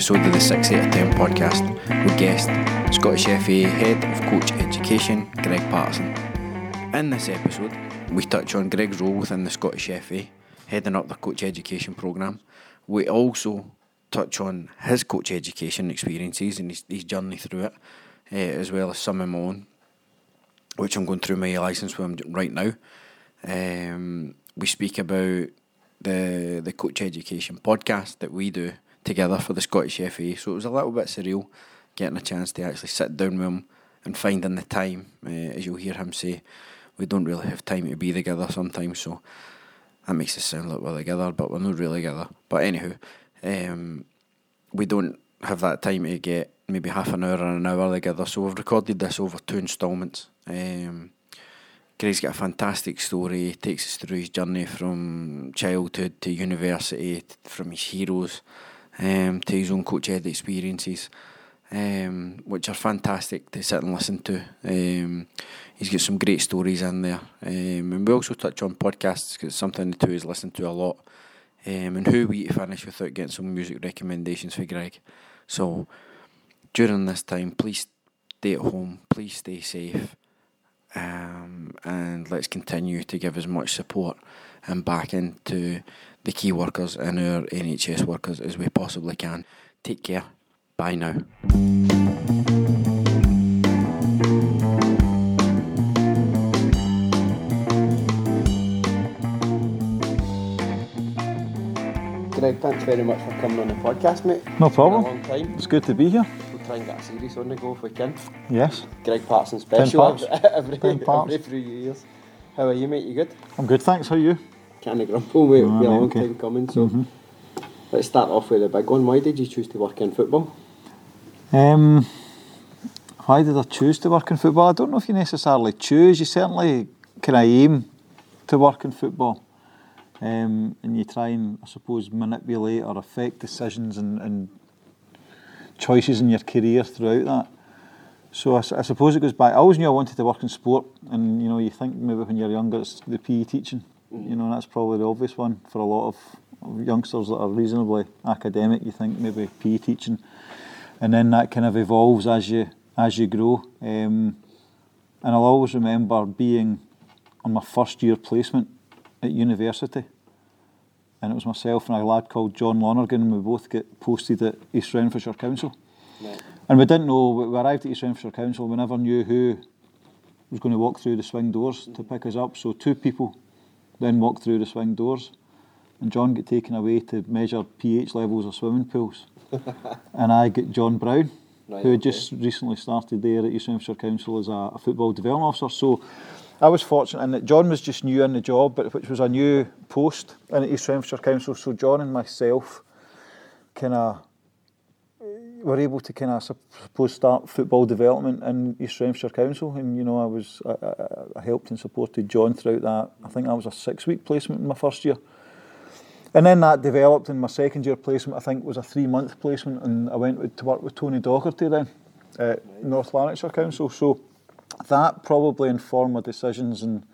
episode of the 6 8 of 10 podcast with guest Scottish FA Head of Coach Education Greg Patterson. In this episode, we touch on Greg's role within the Scottish FA, heading up the coach education programme. We also touch on his coach education experiences and his, his journey through it, uh, as well as some of my own, which I'm going through my licence with him right now. Um, we speak about the the coach education podcast that we do together for the Scottish FA. So it was a little bit surreal getting a chance to actually sit down with him and finding the time, uh, as you'll hear him say, we don't really have time to be together sometimes. So that makes us sound like we're together, but we're not really together. But anywho, um, we don't have that time to get maybe half an hour or an hour together. So we've recorded this over two instalments. Um, Greg's got a fantastic story. He takes us through his journey from childhood to university, from his heroes um, to his own coach ed experiences, um, which are fantastic to sit and listen to. Um, he's got some great stories in there. Um, and we also touch on podcasts because it's something the two has listened to a lot. Um, and who we to finish without getting some music recommendations for Greg. So during this time, please stay at home, please stay safe. Um, and let's continue to give as much support and back into the key workers and our NHS workers as we possibly can. Take care. Bye now. Greg, thanks very much for coming on the podcast, mate. No problem. Been a long time. It's good to be here. We'll try and get a series on the go if we can. Yes. Greg Patterson special parts. every, Ten parts. every few years. How are you, mate? You good? I'm good, thanks. How are you? Of grumble, mate. Ah, Been a long okay. time coming. So Mhm. let's start off with the big one. Why did you choose to work in football? Um, why did I choose to work in football? I don't know if you necessarily choose. You certainly can aim to work in football. Um, and you try and, I suppose, manipulate or affect decisions and, and choices in your career throughout that. So I suppose it goes back. I always knew I wanted to work in sport, and you know, you think maybe when you're younger it's the PE teaching. You know, and that's probably the obvious one for a lot of, of youngsters that are reasonably academic. You think maybe PE teaching, and then that kind of evolves as you as you grow. Um, and I'll always remember being on my first year placement at university, and it was myself and a lad called John Lonergan. and We both get posted at East Renfrewshire Council. Right. And we didn't know, we arrived at East Renfrewshire Council, we never knew who was going to walk through the swing doors to pick us up. So two people then walked through the swing doors, and John got taken away to measure pH levels of swimming pools. and I got John Brown, Right, who had okay. just recently started there at East Renfrewshire Council as a, a football development officer. So I was fortunate in that John was just new in the job, but which was a new post in East Renfrewshire Council. So John and myself kind of eh, were able to kind of suppose start football development in East Renfrewshire Council, and you know I was I, I, I helped and supported John throughout that. I think that was a six week placement in my first year, and then that developed in my second year placement. I think was a three month placement, and I went to work with Tony Docherty then at North Lanarkshire Council. So that probably informed my decisions and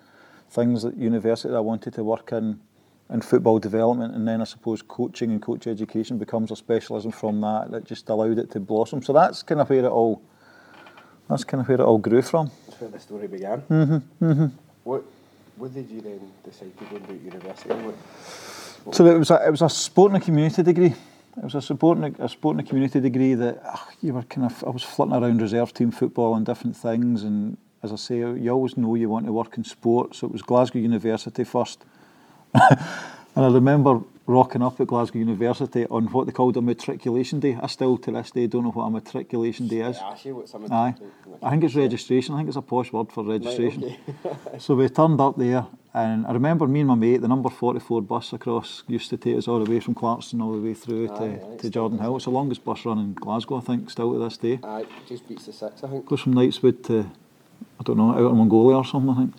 things at university that I wanted to work in in football development and then I suppose coaching and coach education becomes a specialism from that that just allowed it to blossom. So that's kind of where it all that's kind of where it all grew from. That's where the story began. Mm-hmm, mm-hmm. What What did you then decide to go and do at university? What, So it was a, it was a sport and a community degree. It was a sport and a, and a community degree that ah, you were kind of I was flitting around reserve team football and different things and as I say you always know you want to work in sport so it was Glasgow University first. And I remember rocking up at Glasgow University on what they called a matriculation day. I still to this day don't know what a matriculation day is. Ask you what some of Aye. I think it's registration. I think it's a posh word for registration. okay. So we turned up there, and I remember me and my mate, the number 44 bus across, used to take us all the way from Clarkston all the way through Aye, to, aye, to Jordanhill. It's the longest bus run in Glasgow, I think, still to this day. Aye, just beats the six, I think. Goes from Knightswood to, I don't know, out in Mongolia or something, I think.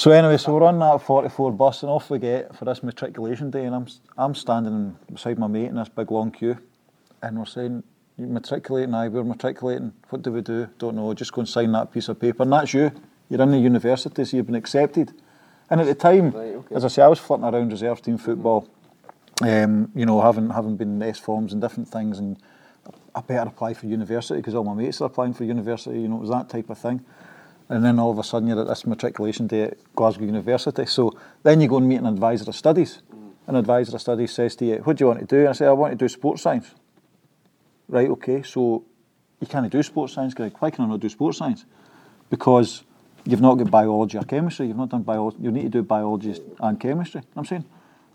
So anyway, so we're on that 44 bus and off we get for this matriculation day and I'm, I'm standing beside my mate in this big long queue and we're saying, "You matriculating, aye, we're matriculating. What do we do? Don't know. Just go and sign that piece of paper. And that's you. You're in the university, so you've been accepted. And at the time, Right, okay. as I say, I was flirting around reserve team football. Um, you know, having having been in S forms and different things, and I better apply for university because all my mates are applying for university. You know, it was that type of thing. And then all of a sudden you're at this matriculation day at Glasgow University. So then you go and meet an advisor of studies. An advisor of studies says to you, "What do you want to do?" And I say, "I want to do sports science." Right, okay. So you can't do sports science, Greg. Why can I not do sports science? Because you've not got biology or chemistry. You've not done biology. You need to do biology and chemistry. I'm saying,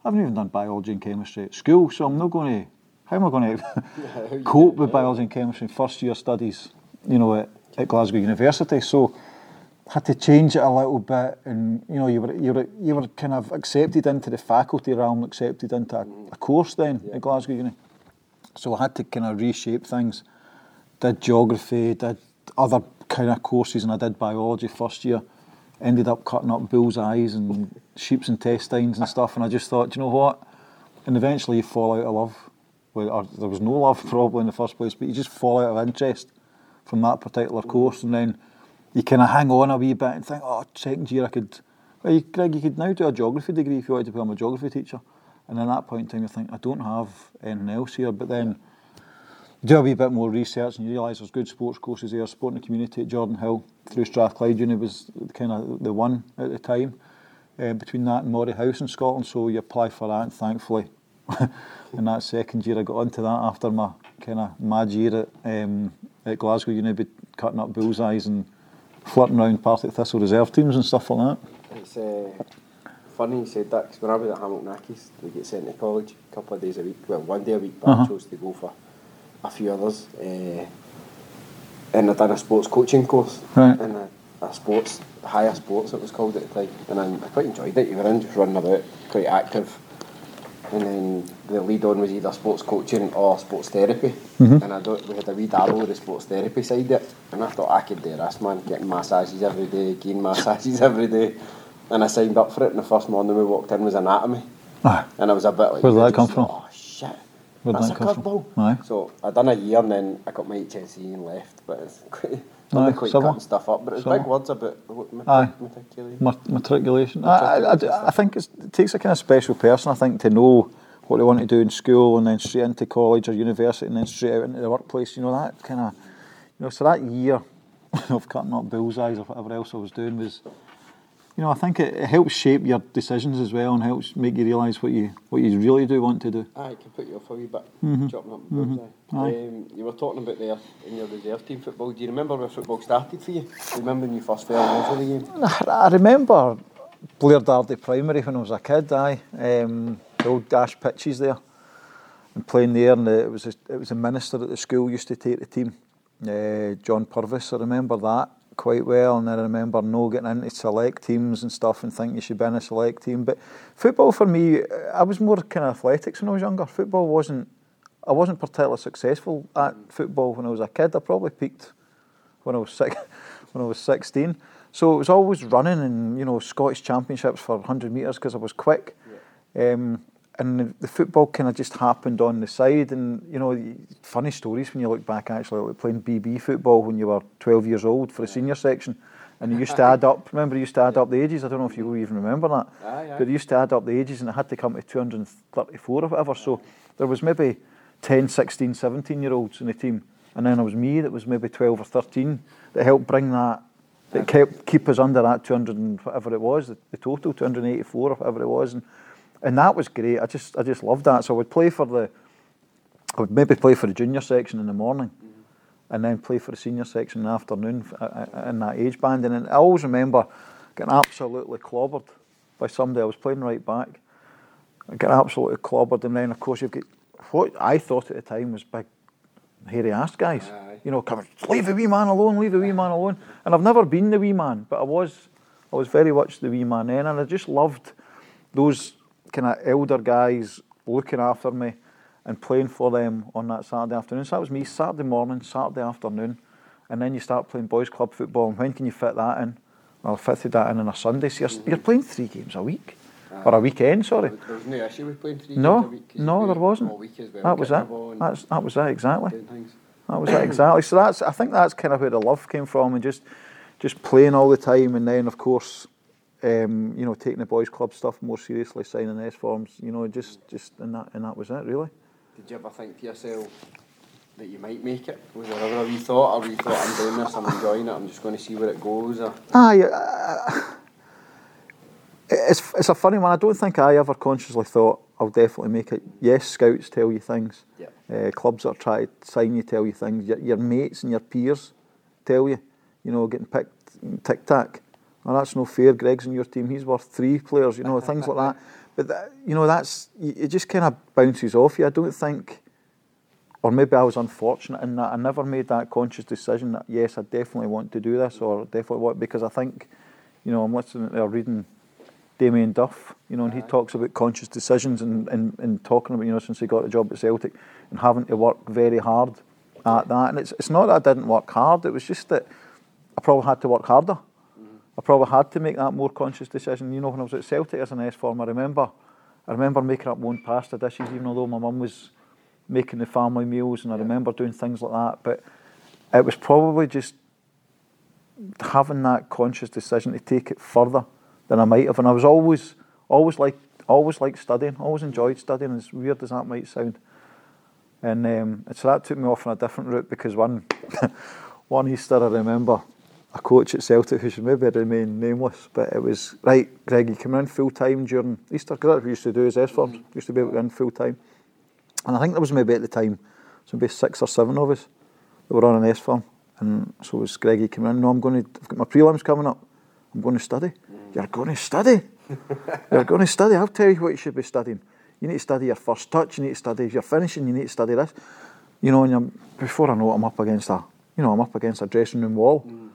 I haven't even done biology and chemistry at school, so I'm not going to. How am I going to cope with biology and chemistry in first year studies? You know, at, at Glasgow University. So had to change it a little bit, and you know, you were you were you were kind of accepted into the faculty realm, accepted into a, mm. a course then at Glasgow Uni. So I had to kind of reshape things. Did geography, did other kind of courses, and I did biology first year. Ended up cutting up bulls' eyes and sheep's intestines and stuff, and I just thought, "Do you know what? And eventually you fall out of love. Well, or there was no love probably in the first place, but you just fall out of interest from that particular mm. course, and then you kind of hang on a wee bit and think, oh, second year I could. Well, you, Greg, you could now do a geography degree if you wanted to become a geography teacher. And at that point in time, you think, I don't have anything else here. But then you do a wee bit more research and you realise there's good sports courses there. Sport in the community at Jordanhill through Strathclyde Uni was kind of the one at the time. Uh, between that and Moray House in Scotland, so you apply for that, and thankfully, in that second year, I got onto that after my kind of mad year at, um, at Glasgow Uni, cutting up bullseyes and flirting around Partick Thistle reserve teams and stuff like that. It's uh, funny you said that because when I was at Hamilton Accies, we get sent to college a couple of days a week, well, one day a week, but Uh-huh. I chose to go for a few others. Uh, and I'd done a sports coaching course Right. and a, a sports, higher sports it was called at the time. And I, I quite enjoyed it. You were in just running about, quite active. And then the lead on was either sports coaching or sports therapy. Mm-hmm. And I don't, we had a wee dabble with the sports therapy side of it. And I thought I could do this, man, getting massages every day, getting massages every day. And I signed up for it. And the first morning we walked in was anatomy. Aye. And I was a bit like, Where did that come from? Oh, shit. Where did That's that a come from? curveball. Aye. So I done a year and then I got my HSC and left. But it's quite, Aye, quite civil. cutting stuff up. But it's Civil. big words about Aye. matriculation. Matriculation. I, I, I, I think it takes a kind of special person, I think, to know what they want to do in school and then straight into college or university and then straight out into the workplace. You know, that kind of, you know, so that year of cutting up bullseyes or whatever else I was doing was, you know, I think it, it helps shape your decisions as well and helps make you realise what you what you really do want to do. Aye, it can put you off a wee bit, Mm-hmm. chopping up the bullseye. Um, you were talking about there in your reserve team football. Do you remember where football started for you? Do you remember when you first fell in love with the game? I remember Blairdardie Primary when I was a kid, aye. Um, the old dash pitches there. And playing there, and the, it was a, it was a minister at the school used to take the team, uh, John Purvis. I remember that quite well, and I remember no getting into select teams and stuff, and thinking you should be in a select team. But football for me, I was more kind of athletics when I was younger. Football wasn't. I wasn't particularly successful at football when I was a kid. I probably peaked when I was six, when I was 16. So it was always running and you know Scottish championships for 100 metres because I was quick. Um, and the, football kind of just happened on the side. And you know, funny stories when you look back actually, like playing BB football when you were 12 years old for the senior section. And you used to add up, remember you used to add up the ages, I don't know if you mm. even remember that. Ah, aye, aye. But you used to add up the ages and it had to come to 234 or whatever. So there was maybe 10, 16, 17 year olds in the team. And then there was me that was maybe 12 or 13 that helped bring that, that kept keep us under that 200 and whatever it was, the, the total 284 or whatever it was. And, and that was great. I just I just loved that. So I would play for the, I would maybe play for the junior section in the morning and then play for the senior section in the afternoon uh, uh, in that age band. And I always remember getting absolutely clobbered by somebody. I was playing right back. I got absolutely clobbered, and then of course you've got what I thought at the time was big, hairy ass guys. Aye. You know, coming, leave the wee man alone, leave the wee man alone. And I've never been the wee man, but I was, I was very much the wee man then, and I just loved those kind of elder guys looking after me and playing for them on that Saturday afternoon. So that was me, Saturday morning, Saturday afternoon, and then you start playing boys' club football. And when can you fit that in? Well, I fitted that in on a Sunday. So you're, you're playing three games a week, or a weekend, sorry. There was no issue with playing three No, games a week. no, there wasn't. all week as well, That was it. the ball and That's, that was it, exactly. That was it exactly. So that's I think that's kind of where the love came from, and just just playing all the time, and then of course, um, you know, taking the boys' club stuff more seriously, signing S forms, you know, just just and that and that was it really. Did you ever think to yourself that you might make it? Was there ever a wee thought, or you thought, I'm doing this, I'm enjoying it, I'm just going to see where it goes? Or Aye, uh, it's it's a funny one. I don't think I ever consciously thought I'll definitely make it. Yes, scouts tell you things. Yeah. Uh, clubs that try to sign you tell you things. Your, your mates and your peers tell you. You know, getting picked tic tac. Well, that's no fair. Greg's in your team. He's worth three players. You know, things like that. But that, you know, that's it. Just kind of bounces off you. I don't think, or maybe I was unfortunate in that I never made that conscious decision that yes, I definitely want to do this or definitely want because I think, you know, I'm listening or reading Damien Duff, you know, and he talks about conscious decisions and, and, and talking about, you know, since he got the job at Celtic and having to work very hard at that. And it's, it's not that I didn't work hard, it was just that I probably had to work harder. I probably had to make that more conscious decision. You know, when I was at Celtic as an S form, I remember, I remember making up my own pasta dishes, even although my mum was making the family meals, and I remember doing things like that. But it was probably just having that conscious decision to take it further than I might have. And I was always, always like, always like studying, always enjoyed studying. As weird as that might sound. And um, so that took me off on a different route because one, one Easter I remember a coach at Celtic who should maybe remain nameless, but it was right, Greg, you come in full time during Easter because that's what we used to do as S forms. Used to be able to go in full time, and I think there was maybe at the time, so maybe six or seven of us that were on an S form, and so was Greggy coming in. No, I'm going to. I've got my prelims coming up. I'm going to study. You're going to study. You're going to study. I'll tell you what you should be studying. You need to study your first touch. You need to study if you're finishing. You need to study this. You know, and before I know it, I'm up against a, you know, I'm up against a dressing room wall. Mm.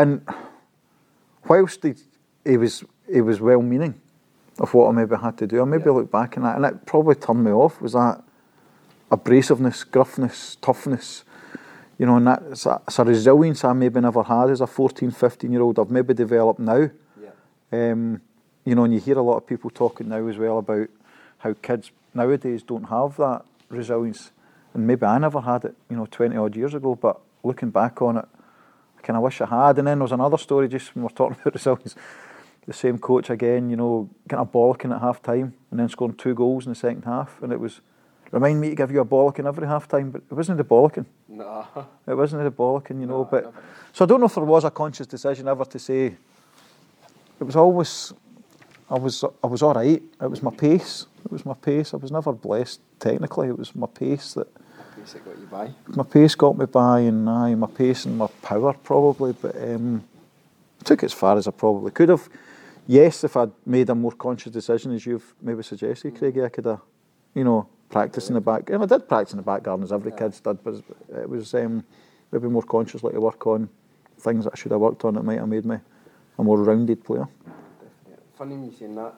And whilst he, he was he was well meaning of what I maybe had to do, I maybe look back on that and it probably turned me off was that abrasiveness, gruffness, toughness, you know, and that, it's, a, it's a resilience I maybe never had as a 14, 15 year old. I've maybe developed now. yeah, Um, you know, and you hear a lot of people talking now as well about how kids nowadays don't have that resilience. And maybe I never had it, you know, 20 odd years ago, but looking back on it, I kind of wish I had. And then there was another story just when we we're talking about resilience. The same coach again, you know, kind of bollocking at half time and then scoring two goals in the second half. And it was, remind me to give you a bollocking every half time, but it wasn't the bollocking. no, It wasn't the bollocking, you know. No, but so I don't know if there was a conscious decision ever to say. It was always, I was I was all right. It was my pace. It was my pace. I was never blessed technically. It was my pace that basically what you buy. my pace got me by, and aye, my pace and my power probably. But um, I took it as far as I probably could have. Yes, if I'd made a more conscious decision, as you've maybe suggested, Craigie, I could have, you know, practiced in the back. And I did practice in the back garden as every kid's did, but it was um, maybe more consciously to work on things that I should have worked on that might have made me a more rounded player. Funny me saying that.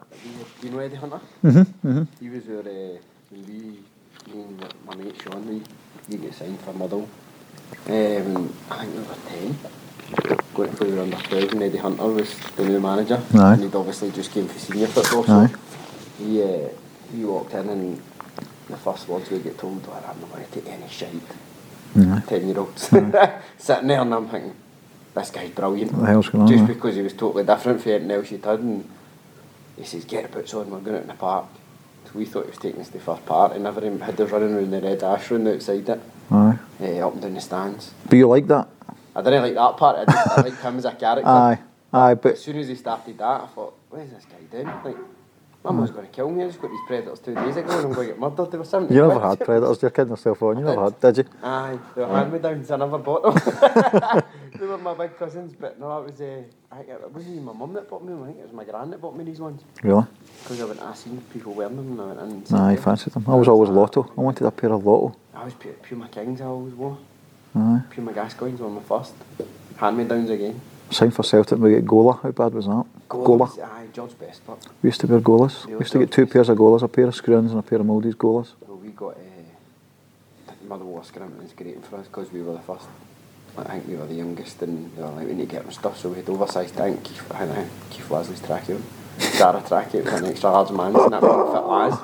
You know Eddie Hunter? Mm-hmm, mm-hmm. He was where uh, when we, me and my mate Sean, we, we get signed for Muddle. Um, I think we were 10. Going to play with under 12 and Eddie Hunter was the new manager. Aye. And he'd obviously just came for senior football. So Aye. he, uh, he walked in and the first words we get told are, I'm not going to take any shite. Aye. 10 year olds. Sitting there and I'm thinking, this guy's brilliant. What the hell's going on Just there? because he was totally different from anything else he'd done. And he says, get the boots on, we're going out in the park. So we thought he was taking us to the first part and never had us running around the red ash round outside it, Aye. uh, up and down the stands. But you like that? I didn't like that part, I, just, I liked him as a character. Aye. Aye, But but as soon as he started that, I thought, what is this guy doing? Like, Mum was going to kill me, I just got these predators two days ago and I'm going to get murdered or something. you never had predators. You're kidding yourself on. You never had, did you? Aye, they were hand me downs, I never bought them. they were my big cousins, but no, it was, uh, I think it wasn't even my mum that bought me them, I think it was my gran that bought me these ones. Really? Because I went, I seen people wearing them and I went in and Aye, said, fancied them. I was always Lotto. I wanted a pair of Lotto. I was Pu- Puma Kings, I always wore. Aye. Puma Gascoignes were my first. Hand me downs again. Signed for Celtic and we get Gola. How bad was that? Gola. was- Aye, George Best, but We used to wear Golas. We used to get two pairs of Golas, a pair of Scruns and a pair of Mouldies Golas. well, we got uh, Motherwell Scrimmon's great for us because we were the first. I think we were the youngest and they were like, we need to get them stuff, so we had oversized tank, Keith, I Keith Lasley's trackie on. Sarah trackie with an extra large man, and that fit Laz.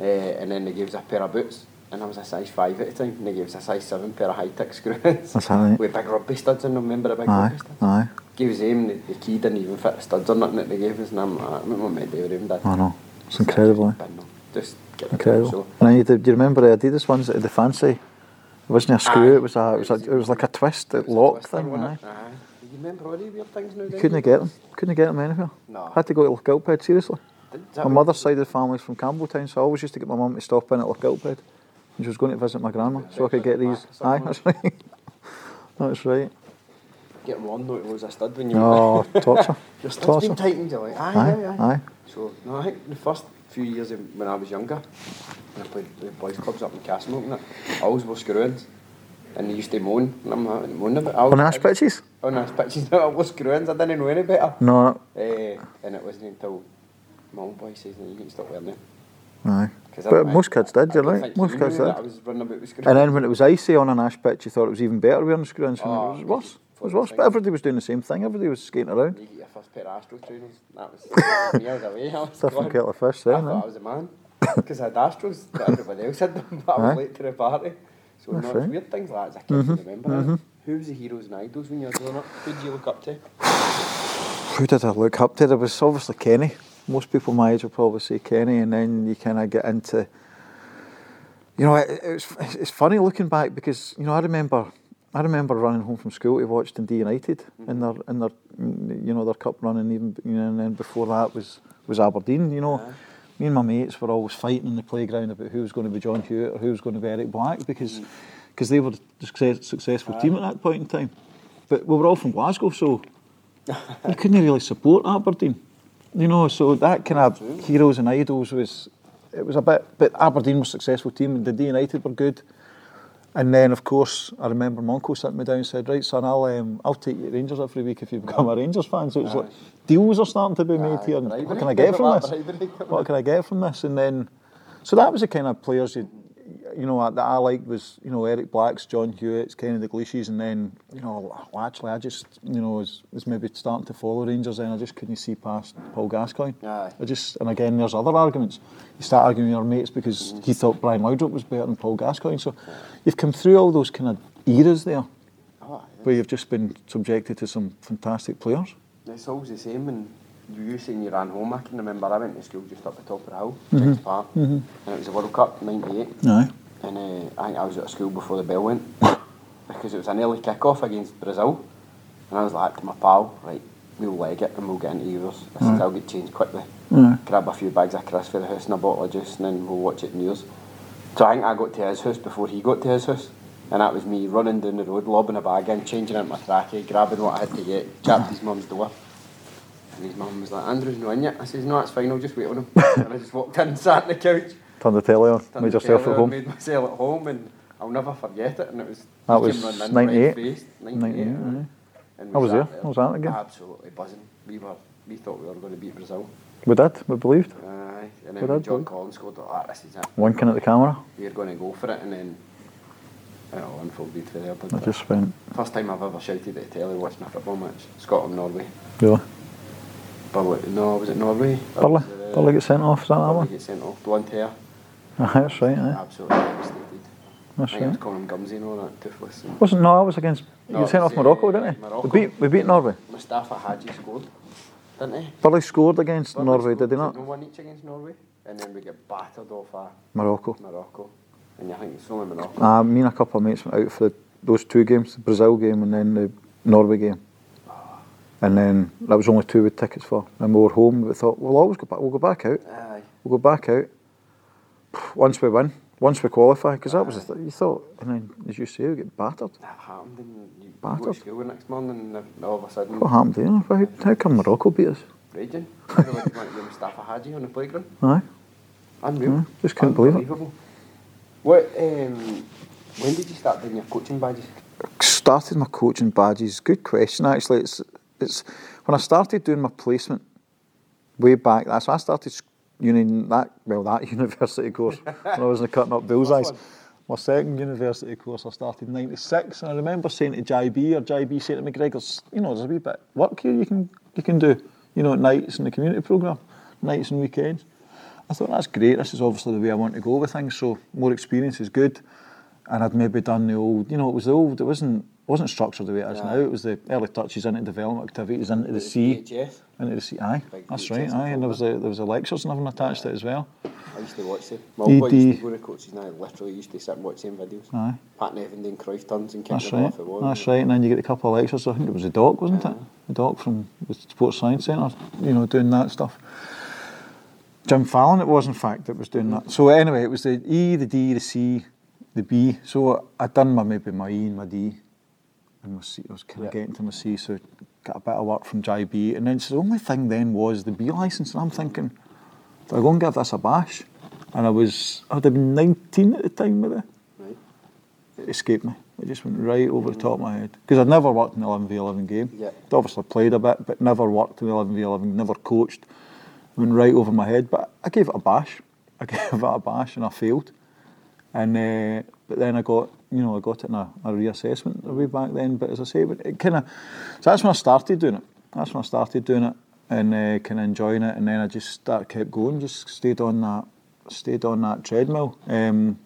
Uh, and then they gave us a pair of boots. and I was a size 5 at the time, and they gave us a size 7 pair of high-tech screws. That's right. With big rugby studs in them, remember the big aye, rugby studs? Aye. Gave us them, the, the key didn't even fit the studs or nothing that they gave us, and I'm like, I remember my day with them, Dad. I know, it's so incredible. Just, eh? bin, just get incredible. Them, so. And I need to, do you remember the Adidas ones that the fancy? It wasn't a screw, aye. it was a, it was, a, it was like a twist, it, it lock thing, thing aye. aye. You remember all the weird things now? You couldn't get them. Couldn't get them anywhere. No. I had to go to Lochgilphead, seriously. My mother's side of the family's from Campbelltown, so I always used to get my mum to stop in at Lochgilphead. And she was going to visit my grandma, so I could get these. Aye, that's right. that's right. Get one though, it was a stud when you Oh, torture. Your stud's torture. been tightened, you're like, aye, Aye, aye, aye. So, no, I think the first few years of, when I was younger, when I played with boys' clubs up in Castlemilk and that, I always wore screw-ins. And they used to moan, and I'm like, moan about it. On ash pitches? On ash pitches, no, I wore screw-ins, I didn't know any better. No. Eh, and it wasn't until my old boy says, no, you to stop wearing them. Aye. But most kids did, I you're don't right. Most kids did. that I was running about with screw-ins. And then when it was icy on an ash pitch, you thought it was even better wearing screw-ins. and Oh, it was worse. It was worse. But everybody was doing the same thing. Everybody was skating around. You get your first pair of Astro trainers, that was years away. I was Different kettle of fish I thought eh? I was a man because I had Astros, but everybody else had them. But I was late to the party. So That's no, right. Mm-hmm. weird things like that a kid to remember. Who was the heroes and idols when you were growing up? Who did you look up to? Who did I look up to? There was obviously Kenny. Most people my age would probably say Kenny, and then you kind of get into. You know, it, it was, it's funny looking back because you know I remember, I remember running home from school to watch Dundee United in their in their, mm, you know, their cup run, and even you know, and then before that was was Aberdeen. You know, Aye. me and my mates were always fighting in the playground about who was going to be John Hewitt or who was going to be Eric Black because because they were the success, successful team at that point in time. But we were all from Glasgow, so we couldn't really support Aberdeen. You know, so that kind of heroes and idols was it was a bit but Aberdeen was a successful team and the United were good. And then of course I remember Monco sat me down and said, Right son, I'll um, I'll take you to Rangers every week if you become a Rangers fan. So it was like deals are starting to be made Aye, here and what can I get from this? What can I get from this? And then so that was the kind of players you you know that I liked was you know Eric Blacks, John Hewitt's, Kenny Dalglish's, and then you know actually I just you know was, was maybe starting to follow Rangers and I just couldn't see past Paul Gascoigne. Aye. I just and again there's other arguments. You start arguing with your mates because he thought Brian Laudrup was better than Paul Gascoigne. So you've come through all those kind of eras there Oh, where you've just been subjected to some fantastic players. it's always the same. And you saying you ran home, I can remember I went to school just up the top of the hill, Mm-hmm. Park, and it was the World Cup '98. Aye. And uh, I think I was at school before the bell went because it was an early kick-off against Brazil. And I was like to my pal, right, we'll leg it and we'll get into yours. I said, I'll get changed quickly. Aye. Grab a few bags of crisps for the house and a bottle of juice and then we'll watch it in yours. So I think I got to his house before he got to his house. And that was me running down the road, lobbing a bag in, changing into my trackie, grabbing what I had to get, chapped his mum's door. And his mum was like, Andrew's not in yet. I says, no, it's fine, I'll just wait on him. and I just walked in, sat on the couch, Turned the telly on, made yourself at home. Made myself at home, and I'll never forget it. And it was That was came running in, 98? red-faced, 98. 98, aye. aye. And I was there, I was at again. Absolutely buzzing. We were, we thought we were going to beat Brazil. We did, we believed. Aye. And then John. Collins scored, ah, this is it. Winking at the camera. We're going to go for it, and then it all unfolded for there. I just went, First time I've ever shouted at the telly watching a football match. Scotland Norway. really. Burley, no, was it Norway? Or Burley, it, uh, Burley get sent off, is that that one? get sent off. Blonde hair. Aye, that's right, aye. Absolutely devastated. That's I think I was right. calling him Gumsy and all that, toothless. And Wasn't, no, I was against, No, you it sent was, off Morocco, uh, didn't he? Morocco. We beat, we beat Norway. Mustapha Hadji scored, didn't he? Burley scored against Burley Norway, scored, did he not? No one each against Norway, and then we get battered off uh, Morocco. Morocco. And you think it's only Morocco. Uh, me and a couple of mates went out for the, those two games, the Brazil game and then the Norway game. And then that was only two with tickets for. And we were home, we thought, we'll always go back, we'll go back out. Aye. We'll go back out. Once we win, once we qualify, because that was the th- you thought, and then as you say, we get battered. That happened, and you, you go to Battered. school the next morning, and all of a sudden, What happened there? How, how come Morocco beat us? raging. Everybody wanted to be Mustapha Hadji on the playground. Aye. Unreal. Mm, just couldn't believe it. What, um, when did you start doing your coaching badges? started my coaching badges. Good question, actually. It's it's when I started doing my placement way back. That's when I started uni that well that university course when I was in cutting up bullseyes. My second university course I started in '96, and I remember saying to JB or JB saying to McGregor's, you know, there's a wee bit of work here you can you can do, you know, at nights in the community programme, nights and weekends. I thought that's great. This is obviously the way I want to go with things. So more experience is good. And I'd maybe done the old, you know, it was the old. It wasn't wasn't structured the way it is Yeah. now. It was the early touches into development activities into the sea, VHS. into the sea. Aye, Big that's VHS right. Aye, and there was the, there was the lectures and everything attached to it as well. I used to watch them. My old boy used to go to coaches and I literally used to sit and watch them videos. Aye. Pat Nevin doing Cruyff turns and kicking That's right. off the wall. That's right. And then you get a couple of lectures. I think it was a doc, wasn't it? The doc from the Sports Science Centre, you know, doing that stuff. Jim Fallon, it was in fact that was doing that. So anyway, it was the E, the D, the C, the B. So I'd done my maybe my E and my D, and my C. I was kind of Yeah. getting to my C, so got a bit of work from JB. And then so the only thing then was the B license, and I'm thinking, do I go and give this a bash? And I was, I'd have been 19 at the time with it Right. it escaped me. It just went right over the top of my head. Because I'd never worked in an 11 v 11 game. Yeah. I'd obviously played a bit, but never worked in the 11 v 11, never coached. Went right over my head. But I gave it a bash. I gave it a bash and I failed. And uh, but then I got, you know, I got it in a, a reassessment way back then. But as I say, but it kind of, so that's when I started doing it. That's when I started doing it and uh, kind of enjoying it. And then I just start, kept going, just stayed on that, stayed on that treadmill. Um,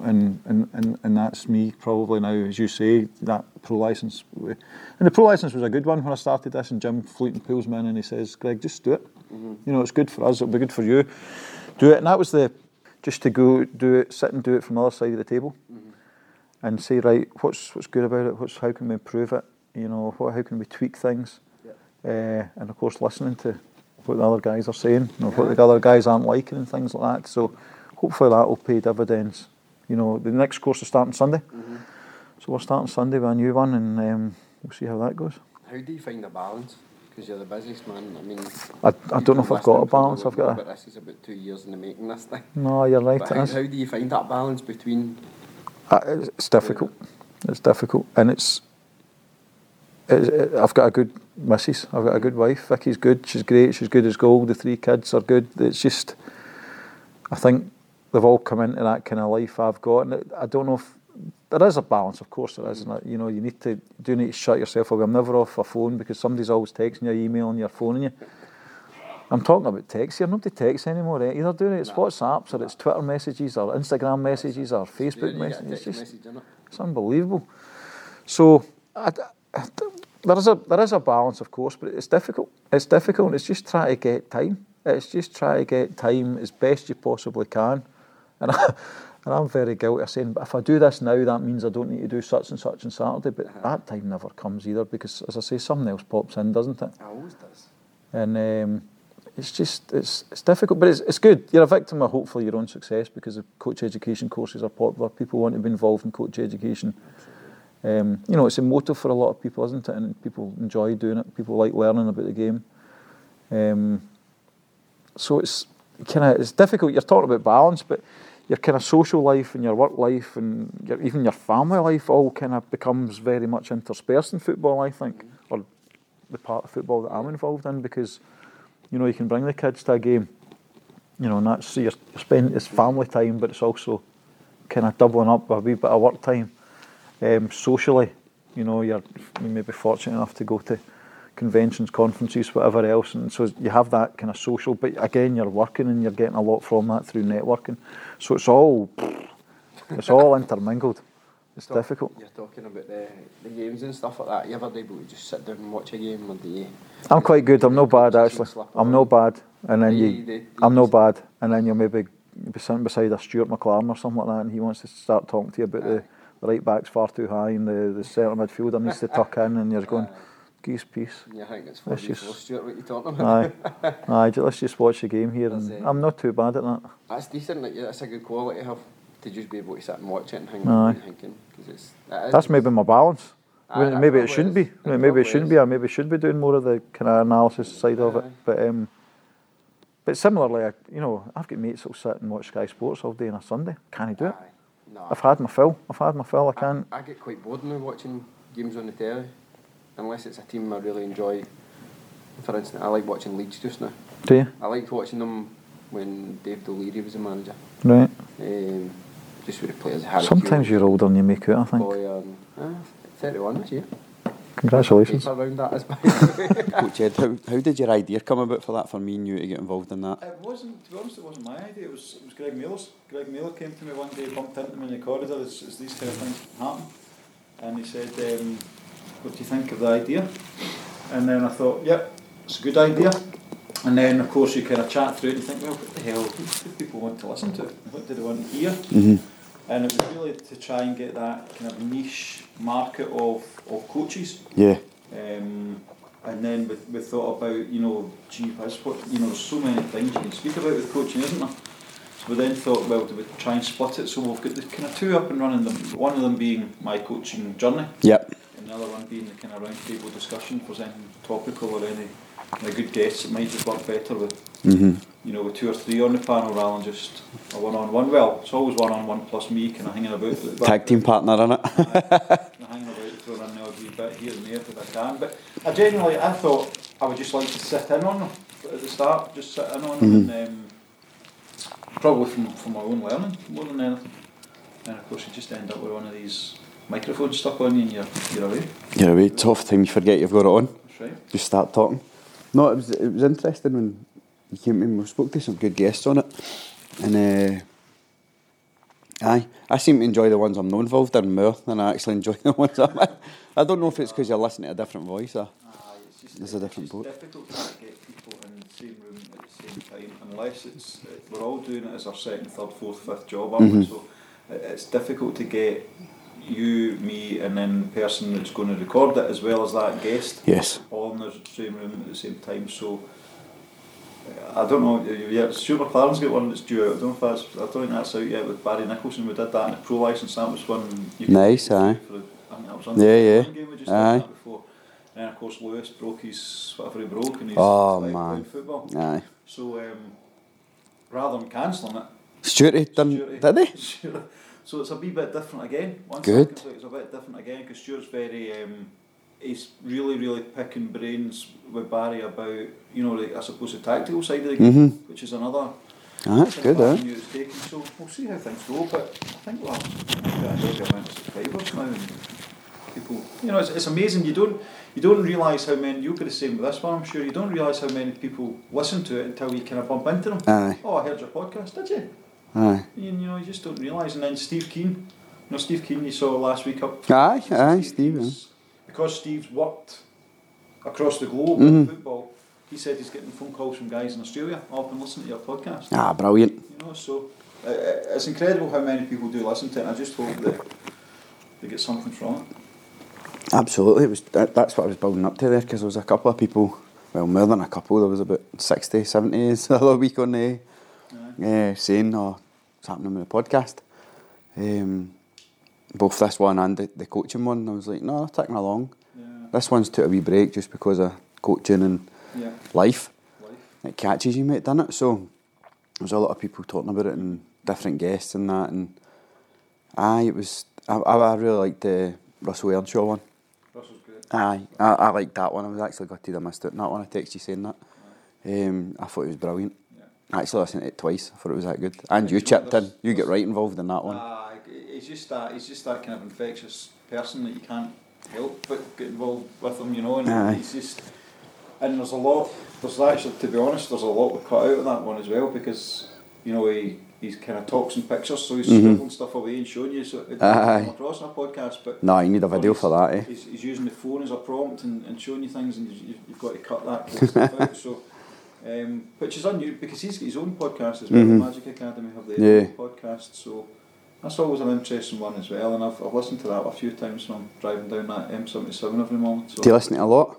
and, and, and, and that's me probably now, as you say, that pro license. And the pro license was a good one when I started this, and Jim Fleeton pulls me in and he says, Greg, just do it. You know, it's good for us, it'll be good for you. Do it. And that was the, just to go do it, sit and do it from the other side of the table and say, right, what's, what's good about it? What's, how can we improve it? You know, what, how can we tweak things? Uh, and of course, listening to what the other guys are saying, you know, what the other guys aren't liking and things like that. So hopefully that will pay dividends. You know, the next course is starting Sunday. So we're starting Sunday with a new one and um, we'll see how that goes. How do you find the balance? Because you're the busiest man. I mean, I, I don't know if I've got a balance. I've got a, But this is about two years in the making. This thing. no, you're right. But it how do you find that balance between? Uh, it's- difficult. It's difficult, and it's, it's. it- I've got a good missus. I've got a good wife. Vicky's good. She's great. She's good as gold. The three kids are good. It's just, I think they've all come into that kind of life I've got, and it, I don't know if there is a balance. Of course, there is. And you know, you need to do need to shut yourself away. I'm never off a phone because somebody's always texting you, emailing you, phoning you. I'm talking about text here. Nobody texts anymore. Eh? Either doing it, it's WhatsApps or it's Twitter messages or Instagram messages or Facebook messages. It's just message it. it's unbelievable. So I, I- there is a there is a balance, of course, but it's difficult. It's difficult. It's just try to get time. It's just try to get time as best you possibly can. And I, and I'm very guilty of saying, but if I do this now, that means I don't need to do such and such on Saturday. But that time never comes either because, as I say, something else pops in, doesn't it? It always does. And um, it's just it's it's difficult, but it's it's good. You're a victim of hopefully your own success because the coach education courses are popular. People want to be involved in coach education. Um, you know, it's a motive for a lot of people, isn't it? And people enjoy doing it. People like learning about the game. Um, so it's kind of it's difficult. You're talking about balance, but your kind of social life and your work life and your, even your family life all kind of becomes very much interspersed in football. I think, or the part of football that I'm involved in, because you know you can bring the kids to a game, you know, and that's you're, spending it's family time, but it's also kind of doubling up a wee bit of work time. Um, socially, you know, you're you may be fortunate enough to go to conventions, conferences, whatever else, and so you have that kind of social. But again, you're working and you're getting a lot from that through networking. So it's all it's all intermingled. It's Talk- difficult. You're talking about the, the games and stuff like that. You ever able to just sit down and watch a game, or do you? I'm quite good. I'm no bad actually. I'm no bad, and then You- I'm no bad, and then you'll maybe be sitting beside a Stuart McLaren or something like that, and he wants to start talking to you about the, the right back's far too high and the the centre midfielder needs to tuck in, and you're going, geese peace. And you think it's Let's just- Stuart, what you talking about? Aye, aye. Let's just watch the game here, and it. I'm not too bad at that. That's decent. Like, yeah, that's a good quality to have to just be able to sit and watch it and hang Aye. and thinking because. That's maybe my balance. Well, that maybe it shouldn't is. be. Maybe it shouldn't is. be. I maybe should be doing more of the kind of analysis side of it. But um, but similarly, I, you know, I've got mates that'll sit and watch Sky Sports all day on a Sunday. Can I do it? No, I've had my fill. I've had my fill. I I, can't. I get quite bored now watching games on the telly, unless it's a team I really enjoy. For instance, I like watching Leeds just now. Do you? I liked watching them when Dave O'Leary was the manager. Right. Um, just with the players. Harry Sometimes Kewell, you're older than you make out. I think. Boy, um, ah, 31 this year. Congratulations. Around that as Coach Ed, how, how did your idea come about for that, for me and you to get involved in that? It wasn't, to be honest, it wasn't my idea. It was, it was Greg Miller's. Greg Miller came to me one day, bumped into me in the corridor as, as these kind of things happen, and he said, um, "What do you think of the idea?" And then I thought, "Yep, it's a good idea." And then, of course, you kind of chat through it and you think, "Well, what the hell? Who do people want to listen to? What do they want to hear?" Mm-hmm. And it was really to try and get that kind of niche market of, of coaches. Yeah. Um, and then we, we thought about, you know, gee, whiz, what, you know, there's so many things you can speak about with coaching, isn't there? So we then thought, well, do we try and split it? So we've got the kind of two up and running, them, one of them being my coaching journey, Yep. and the other one being the kind of roundtable discussion, if there's anything topical or any, any good guests, it might just work better with, Mm-hmm. you know, with two or three on the panel rather than just a one-on-one. Well, it's always one-on-one plus me kind of hanging about. Tag team partner in it. Hanging about throwing in odd wee bit here and there if I can. But I genuinely, I thought I would just like to sit in on them at the start, just sit in on them, and um, probably from, from my own learning more than anything. And of course, you just end up with one of these microphones stuck on you, and you're you're away. You're away. Tough time you forget you've got it on. That's right. Just start talking. No, it was it was interesting when you came in. We spoke to some good guests on it, and uh, aye, I seem to enjoy the ones I'm not involved in more than I actually enjoy the ones I'm in. I don't know if it's because you're listening to a different voice or. Aye, it's just There's a different boat. it's difficult to get people in the same room at the same time unless it's it, we're all doing it as our second, third, fourth, fifth job, aren't we? Mhm. So it's difficult to get you, me, and then the person that's going to record it as well as that guest Yes. all in the same room at the same time. So I don't know. Yeah, Stuart McLaren's got one that's due out. I don't know if that's. I don't think that's out yet with Barry Nicholson. We did that in the pro license. That was one. You Nice, aye. for I think that was on Yeah, the yeah. game we just Aye. did that before. And of course, Lewis broke his whatever he broke, and he's Oh, like man. playing football. Aye. So um, rather than cancelling it, Stuart done, Stuarty- did he? Stuart- so it's a wee bit different again. One Good. It's a bit different again because Stuart's very. Um, he's really, really picking brains with Barry about, you know, like, I suppose the tactical side of the game, Mhm. which is another. Ah, that's good, eh? taken. So we'll see how things go, but I think we're got a big amount of subscribers now. And people, you know, it's, it's amazing. You don't you don't realise how many. You'll be the same with this one, I'm sure. You don't realise how many people listen to it until you kind of bump into them. Aye. Oh, I heard your podcast, did you? Aye. You, you know, you just don't realise. And then Steve Keen, you know, Steve Keen, you saw last week up. Aye, aye, Steve, Keen's- Because Steve's worked across the globe Mhm. in football, he said he's getting phone calls from guys in Australia. I've been listening to your podcast. Ah, brilliant. You know, so uh, uh, it's incredible how many people do listen to it. And I just hope that they get something from it. Absolutely, it was that, that's what I was building up to there because there was a couple of people, well, more than a couple. There was about 60, 70 the other week on the Aye. uh, saying, "Oh, it's happening with the podcast." Um, both this one and the, the coaching one, I was like, "No, they're ticking along." Yeah, This one's took a wee break just because of coaching and yeah, life. life. It catches you, mate, doesn't it? So there was a lot of people talking about it and different guests and that, and aye, it was. I, I I really liked the Russell Earnshaw one. Russell's great. Aye, I, I liked that one. I was actually gutted I missed on that one. I texted you saying that. Um, I thought it was brilliant. Yeah. I actually listened to it twice. I thought it was that good. And you chipped in. You get right involved in that one. Ah, he's just that. He's just that kind of infectious person that you can't help but get involved with him. You know, and Aye. he's just. And there's a lot. There's actually, to be honest, there's a lot we cut out of that one as well because you know he he's kind of talks and pictures, so he's Mhm. scribbling stuff away and showing you. So it doesn't come across in a podcast, but. No, you need a video for that, eh? He's, he's using the phone as a prompt and, and showing you things, and you, you've got to cut that stuff out. So, um, which is unusual because he's got his own podcast as well. Mhm. The Magic Academy have their Yeah. own podcast, so that's always an interesting one as well. And I've, I've listened to that a few times when I'm driving down that M77 every morning. So Do you listen to a lot?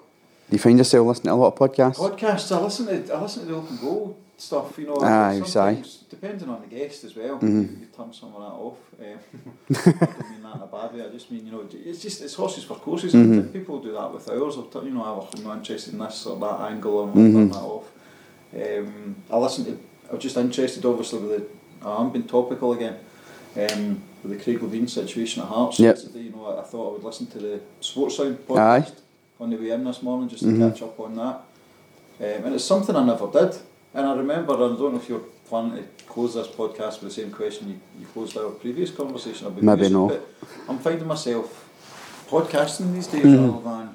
Do you find yourself listening to a lot of podcasts? podcasts, I listen to I listen to the open goal stuff. You know, Aye, sometimes depending on the guest as well. Mhm. You, you turn some of that off. Um, I don't mean that in a bad way. I just mean you know it's just it's horses for courses. Mhm. And people do that with ours. Or you know, I'm not interested in this or that angle. and I'll turn that off. Um, I listen to. I'm just interested, obviously, with the. I'm being topical again. Um, with the Craig Levein situation at Hearts Yep. yesterday, you know, I, I thought I would listen to the Sports Sound Aye. podcast on the way in this morning just to Mhm. catch up on that. Um, and it's something I never did. And I remember, I don't know if you're planning to close this podcast with the same question you, you closed our previous conversation about Maybe music, no. but I'm finding myself podcasting these days Mhm.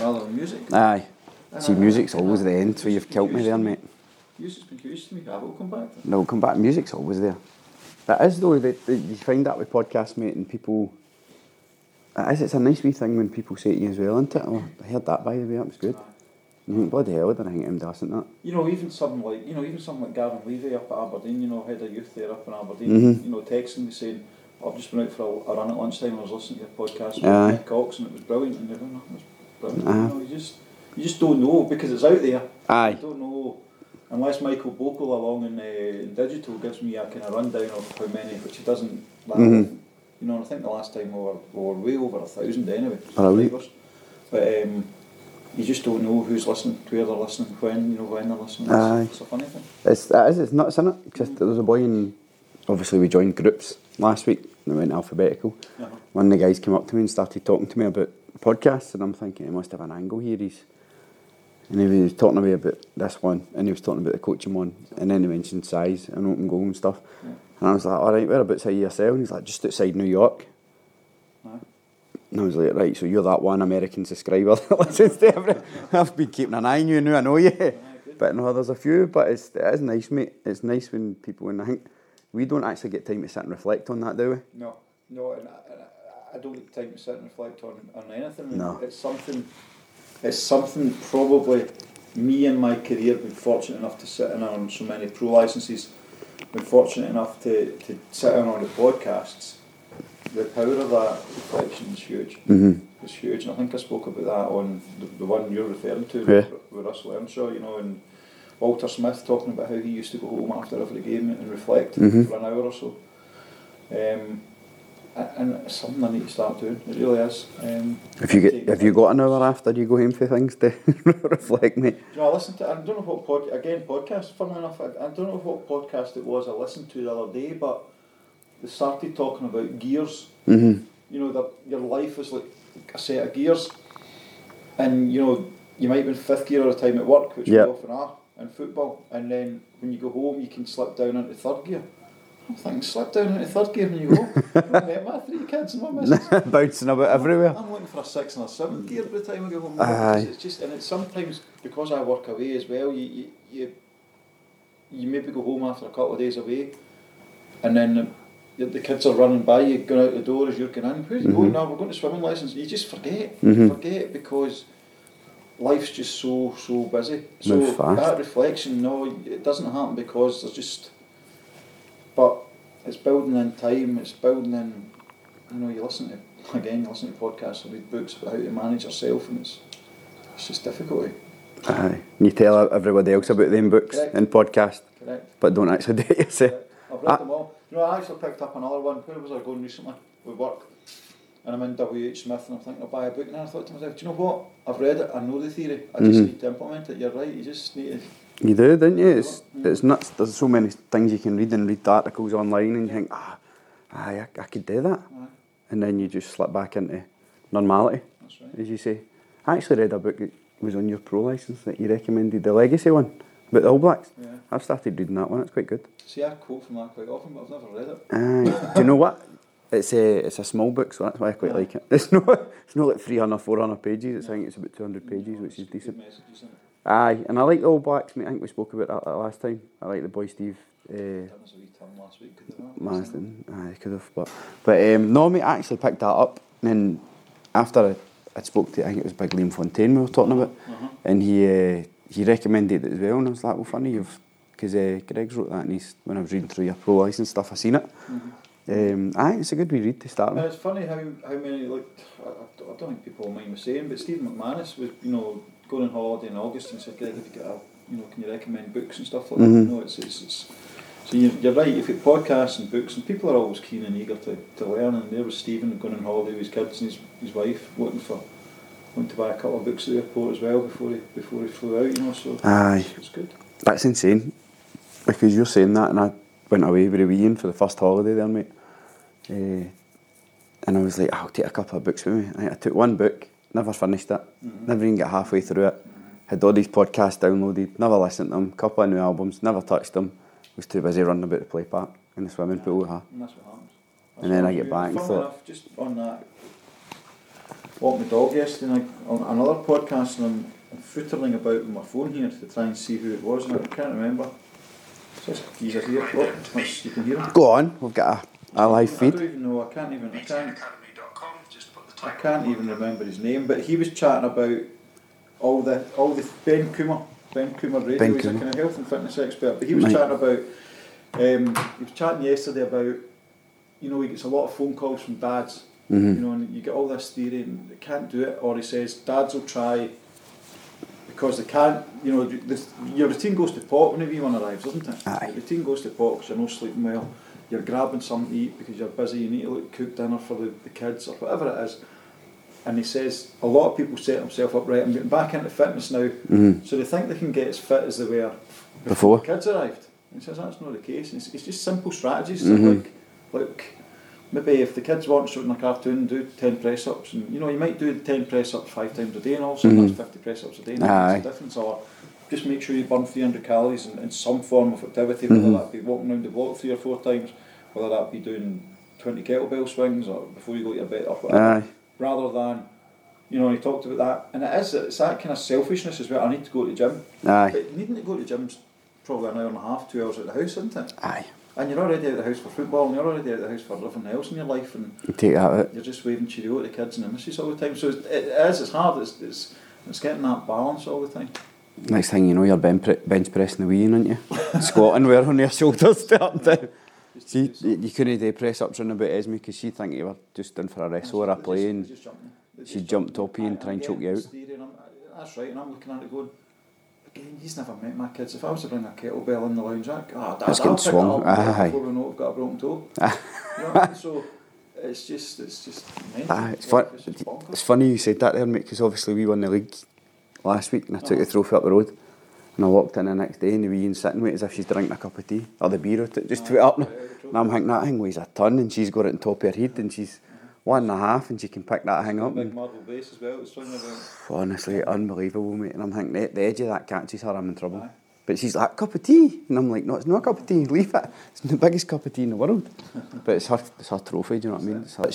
rather than music. Aye. And See, I- music's always I- the end, so you've killed me there, mate. Music's been used to me. I will come back to. No, come back. Music's always there. That is though. That, that you find that with podcasts, mate, and people. It is. It's a nice wee thing when people say to you as well, isn't it? Oh, I heard that by the way. That was good. You think, bloody hell, I don't think I'm decent that. You know, even something like you know, even something like Gavin Levey up at Aberdeen. You know, head of youth there up in Aberdeen. Mhm. You know, texting me saying, "I've just been out for a, a run at lunchtime. and I was listening to your podcast with. Nick Cox, and it was brilliant." And everything. It was brilliant. Aye. You know, you just you just don't know because it's out there. Aye. You don't know unless Michael Bogle along in, uh, in digital gives me a kind of rundown of how many, which he doesn't. that Mhm. You know, I think the last time we were, we were way over a thousand anyway. Subscribers. But um, you just don't know who's listening, where they're listening, when, you know, when they're listening. It's, Aye. it's a funny thing. It's it is. It's nuts, isn't it? Just there was a boy in. Obviously, we joined groups last week. They went alphabetical. Uh-huh. One of the guys came up to me and started talking to me about podcasts, and I'm thinking he must have an angle here. He's and he was talking to me about this one, and he was talking about the coaching one, and then he mentioned size and open goal and stuff. Yeah. And I was like, all right, whereabouts are you yourself? And he's like, just outside New York. Aye. And I was like, right, so you're that one American subscriber that listens to every. I've been keeping an eye on you now, I know you. good. But no, there's a few, but it's, it is nice, mate. It's nice when people, and I think we don't actually get time to sit and reflect on that, do we? No, no, and I, and I- I don't get time to sit and reflect on, on anything. No. It's something, it's something probably me in my career been fortunate enough to sit in on so many pro licenses, been fortunate enough to, to sit in on the podcasts. The power of that reflection is huge. Mm-hmm. It's huge, and I think I spoke about that on the, the one you're referring to Yeah. with, Russell Earnshaw, you know, and Walter Smith talking about how he used to go home after every game and reflect Mhm. for an hour or so. Um, and it's something I need to start doing. It really is. Um, If you get, have you got an hour after you go home for things to reflect, mate? Do you know, I listened to, I don't know what pod, again, podcast, funnily enough, I, I don't know what podcast it was I listened to the other day, but they started talking about gears. Mm-hmm. You know, that your life is like a set of gears, and you know, you might be in fifth gear all the time at work, which Yep. we often are in football, and then when you go home, you can slip down into third gear. I'm thinking, slip down into third gear when you go met my three kids and my missus. Bouncing about everywhere. I'm looking for a six and a seventh gear by the time I get home. Aye. It's just, and it's sometimes because I work away as well. You, you, you, you maybe go home after a couple of days away, and then the, the kids are running by you, going out the door as you're going in. Where's you going now? We're going to swimming lessons. You just forget. Mhm. Forget because life's just so so busy. So that reflection, no, it doesn't happen because there's just. It's building in time. It's building in. You know, you listen to again. You listen to podcasts or read books about how to manage yourself, and it's it's just difficult. eh? Aye. And you tell everybody else about them books Correct. and podcast, Correct. but don't actually do it yourself. I've read Ah. them all. You know, I actually picked up another one. Where was I going recently with work? And I'm in W.H. Smith and I'm thinking I'll buy a book. And I thought to myself, do you know what? I've read it, I know the theory. I just Mhm. need to implement it. You're right, you just need to. You do, don't you? It's, it's nuts. There's so many things you can read and read the articles online, and you think, ah, aye, I, I could do that. Aye, And then you just slip back into normality, that's right. as you say. I actually read a book that was on your pro license that you recommended, the Legacy one, about the All Blacks. Yeah. I've started reading that one, it's quite good. See, I quote from that quite often, but I've never read it. Aye. do you know what? It's a, it's a small book, so that's why I quite like it. It's not, it's not like 300, 400 pages, it's, I think it's about 200 pages, which is decent. Message, isn't it? Aye, and I like the All Blacks, mate. I think we spoke about that, that last time. I like the boy Steve uh, Done us a wee turn last week, could not? Marsden. Aye, could have, but but um, no, mate. I actually picked that up, and then after I, I spoke to, I think it was Big Liam Fontaine we were talking about, Uh-huh. and he uh, he recommended it as well, and I was like, well, funny you've because uh, Greg's wrote that, and he's when I was reading through your pro license stuff, I seen it. Mhm. Um, aye, it's a good wee read to start And with. it's funny how, how many, like, I, I don't think people mind me saying, but Stephen McManus was, you know, going on holiday in August and said, Greg, have you got a, you know, can you recommend books and stuff like Mhm. that? No, it's, it's, it's, so you're, you're right, you've got podcasts and books, and people are always keen and eager to, to learn, and there was Stephen going on holiday with his kids and his, his wife, looking for, wanting to buy a couple of books at the airport as well before he, before he flew out, you know, so Aye. it's, good. That's insane, because you're saying that, and I went away with a wee Ian for the first holiday there, mate. Uh, and I was like, I'll take a couple of books with me. I took one book, never finished it, Mhm. never even got halfway through it. Had all these podcasts downloaded, never listened to them, couple of new albums, never touched them. Was too busy running about the play park in the swimming pool. Huh? And that's what happens. And then I get do. back and thought- enough, just on that, walked my dog yesterday on another podcast and I'm, I'm footering about with my phone here to try and see who it was and I can't remember. Just geezer here. Let's- you can hear him. Go on, we've got a, a live I feed. don't even know. I can't even. I can't. I can't even remember his name, but he was chatting about all the all the Ben Coomber, Ben Coomber Radio. Ben he's a kind of health and fitness expert, but he was Right. chatting about. Um, he was chatting yesterday about, you know, he gets a lot of phone calls from dads. Mhm. You know, and you get all this theory, and they can't do it, or he says dads will try because they can't. You know, this, your routine goes to pot when a wee one arrives, doesn't it? Aye. Your routine goes to pot because you're not sleeping well. You're grabbing something to eat because you're busy. You need to look, cook dinner for the, the kids or whatever it is. And he says a lot of people set themselves up right. I'm getting back into fitness now, Mhm. so they think they can get as fit as they were Before. the kids arrived. He says that's not the case. And it's, it's just simple strategies. Mhm. Like, like maybe if the kids want showing a cartoon, do ten press ups, and you know you might do ten press ups five times a day, and also Mhm. that's fifty press ups a day. And Aye. That's the difference. Or just make sure you burn three hundred calories in, in some form of activity, whether mm-hmm. that be walking around the block three or four times, whether that be doing twenty kettlebell swings, or before you go to your bed, or whatever Aye. rather than, you know, he talked about that, and it is it's that kind of selfishness as well. I need to go to the gym. Aye. But needing to go to the gym's probably an hour and a half, two hours at the house, isn't it? Aye. And you're already out of the house for football, and you're already out of the house for everything else in your life, and You take that out. you're just waving cheerio at the kids and the missus all the time. So it is, it's hard, it's, it's, it's getting that balance all the time. next thing you know, you're bench pressing the wee in, aren't you? Squatting where on your shoulders to up down. She, you couldn't do press ups running about Esme because she'd think you were just in for a wrestle or a play just, and just she jumped up you and try and choke you out. That's right, and I'm looking at it going, again, he's never met my kids. If I was to bring a kettlebell in the lounge, I'd go, oh, dad, I'll pick swung. it up before we know I've got a broken toe. you know what I mean? So, it's just, it's just... Aye, it's, fun, it's, just it's funny you said that there, mate, because obviously we won the league last week and I took the trophy up the road and I walked in the next day and the wee Ian's sitting with it as if she's drinking a cup of tea or the beer out it, just to it up. And I'm thinking that thing weighs a ton and she's got it on top of her head and she's one and a half and she can pick that thing up. Big marble base as well. It's about. honestly, unbelievable, mate. And I'm thinking, the, the edge of that catches her, I'm in trouble. Aye. But she's like, cup of tea. And I'm like, no, it's not a cup of tea, leave it. It's the biggest cup of tea in the world. but it's her, it's her trophy, do you know what I mean? It's her,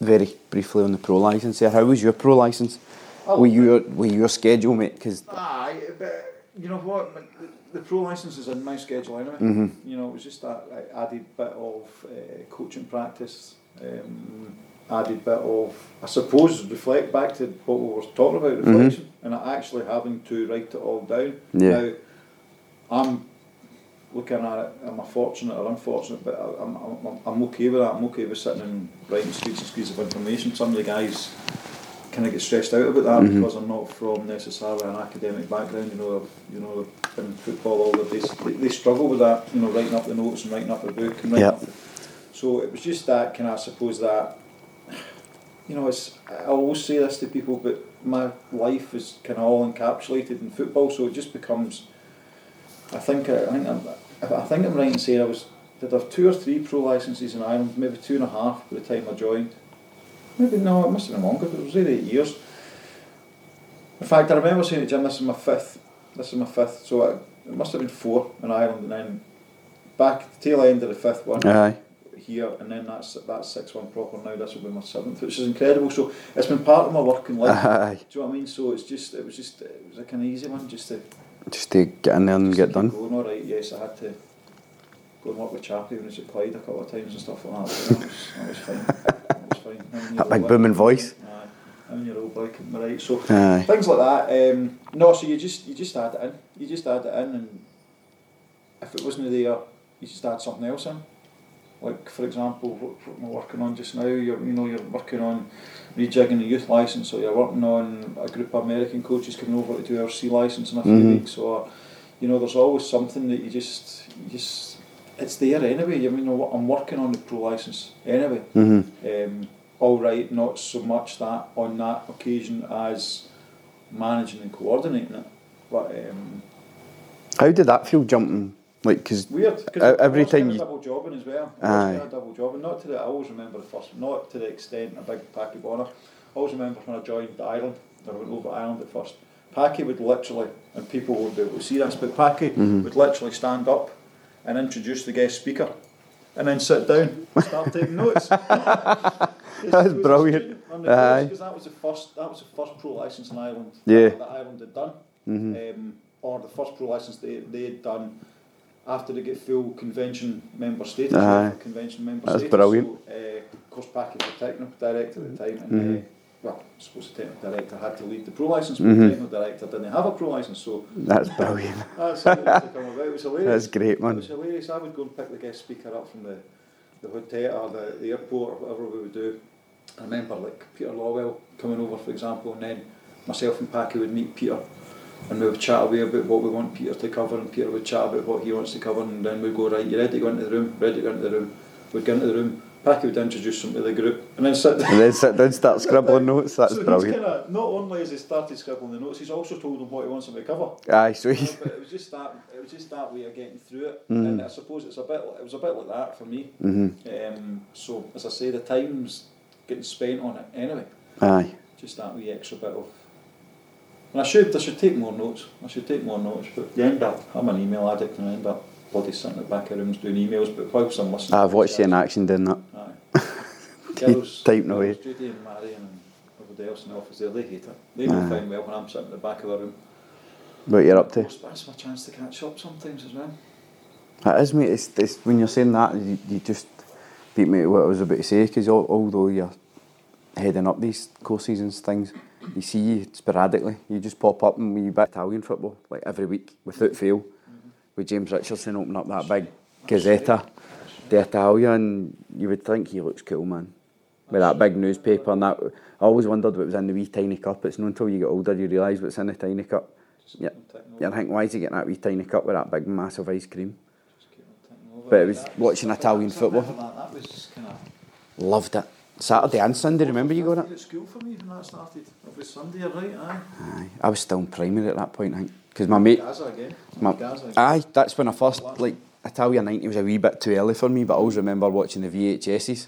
very briefly on the pro licence there. How was your pro licence? Oh, with, your, with your schedule, mate? Because Aye, but you know what? The, the pro license is in my schedule anyway. Mhm. You know, it was just that like, added bit of uh, coaching practice, um, added bit of, I suppose, reflect back to what we were talking about, reflection, and actually having to write it all down. Yeah. Now, I'm looking at it, am I fortunate or unfortunate, but I- I'm, I'm, I'm okay with that. I'm okay with sitting and writing screeds and screeds of information. Some of the guys kind of get stressed out about that Mhm. because I'm not from necessarily an academic background. You know, I've- you know, been in football all their days. They, they struggle with that. You know, writing up the notes and writing up a book and writing up. So it was just that kind of, I suppose that. You know, it's I always say this to people, but my life is kind of all encapsulated in football, so it just becomes. I think I, think I'm, I think I'm right in saying I was did I have two or three pro licenses in Ireland, maybe two and a half by the time I joined. maybe no, it must have been longer, but it was really eight years. In fact, I remember saying to Jim, this is my fifth, this is my fifth, so it, it must have been four in Ireland, and then back at the tail end of the fifth one Aye. here, and then that's that's six one proper now. This will be my seventh, which is incredible. So it's been part of my working life. Aye. Do you know what I mean? So it's just it was just it was like an easy one, just to just to get in there and get done. Going all right, yes, I had to go and work with Chappie when he played a couple of times and stuff like that. But that was, that was fine. That fine. And That big booming voice. And your old boy keeping right. So Aye, things like that. Um, no, so you just you just add it in. You just add it in, and if it wasn't there, you just add something else in. Like for example, what, what am I working on just now? You're you know you're working on rejigging the youth license, or you're working on a group of American coaches coming over to do our C license in a few Mhm. weeks, or you know there's always something that you just you just it's there anyway. You know what I'm working on the pro license anyway. hmm Um, all right, not so much that on that occasion as managing and coordinating it, but um, How did that feel jumping? Like, because weird. Cause Uh, every was time you- double jobbing as well. I Aye. double jobbing, not to the. I always remember the first, not to the extent a big Packie Bonner. I always remember when I joined Ireland. I went over Ireland at first. Packie would literally, and people won't be able to see this, but Packie Mhm. would literally stand up and introduce the guest speaker. And then sit down, and start taking notes. That's brilliant. Because that was the first, that was the first pro license in Ireland. Yeah. That Ireland had done, Mhm. um, or the first pro license they they had done after they get full convention member status. Aye. Convention member That's status. brilliant. So, uh, of course, Packie was the technical director at the time, and Mhm. uh, well, I suppose the technical director had to lead the pro license, but Mhm. the technical director didn't have a pro license, so That's brilliant. that's how it come about. It was hilarious. That's great, It man. was hilarious. I would go and pick the guest speaker up from the, the hotel or the, the airport or whatever we would do. I remember like Peter Lawwell coming over, for example, and then myself and Packie would meet Peter and we would chat away about what we want Peter to cover and Peter would chat about what he wants to cover and then we'd go, right, you ready to go into the room? Ready to go into the room? We'd go into the room, Packie would introduce him to the group and then sit down. And then sit down, start scribbling notes. That's so brilliant. Kinda, not only has he started scribbling the notes, he's also told them what he wants them to cover. Aye, Yeah, sweet. but it was just that it was just that way of getting through it, Mhm. and I suppose it's a bit it was a bit like that for me. Mhm. Um, so as I say, the time's getting spent on it anyway. Aye. Just that wee extra bit of. And I should I should take more notes. I should take more notes, but you end up I'm an email addict and I end up bloody sitting at the back of rooms doing emails. But whilst I'm listening, I've watched you in action doing that. Girls, Typing away. girls, Judy and Marion and everybody else in the office there, they hate it. They don't Aye. find well when I'm sitting at the back of the room. What you're up to? That's my chance to catch up sometimes as well. It is, mate. It's, it's, when you're saying that, you, you just beat me to what I was about to say, because although you're heading up these course seasons things, you see you sporadically. You just pop up and we bit Italian football, like every week, without fail. Mm-hmm. With James Richardson opening up that big Gazzetta d'Italia, and you would think he looks cool, man. With that big newspaper and that. I always wondered what was in the wee tiny cup. It's not until you get older you realise what's in the tiny cup. Yeah. You're thinking, why is he getting that wee tiny cup with that big massive ice cream? But it was watching Italian football. That was just kind of. Loved it. Saturday and Sunday, remember you At it? school for me when that started. It was Sunday, right? Aye. Aye. I was still in primary at that point, I think. Because my mate, Gazza again. my, Gazza again. aye, that's when I first, like, Italia 90 was a wee bit too early for me, but I always remember watching the VHSs.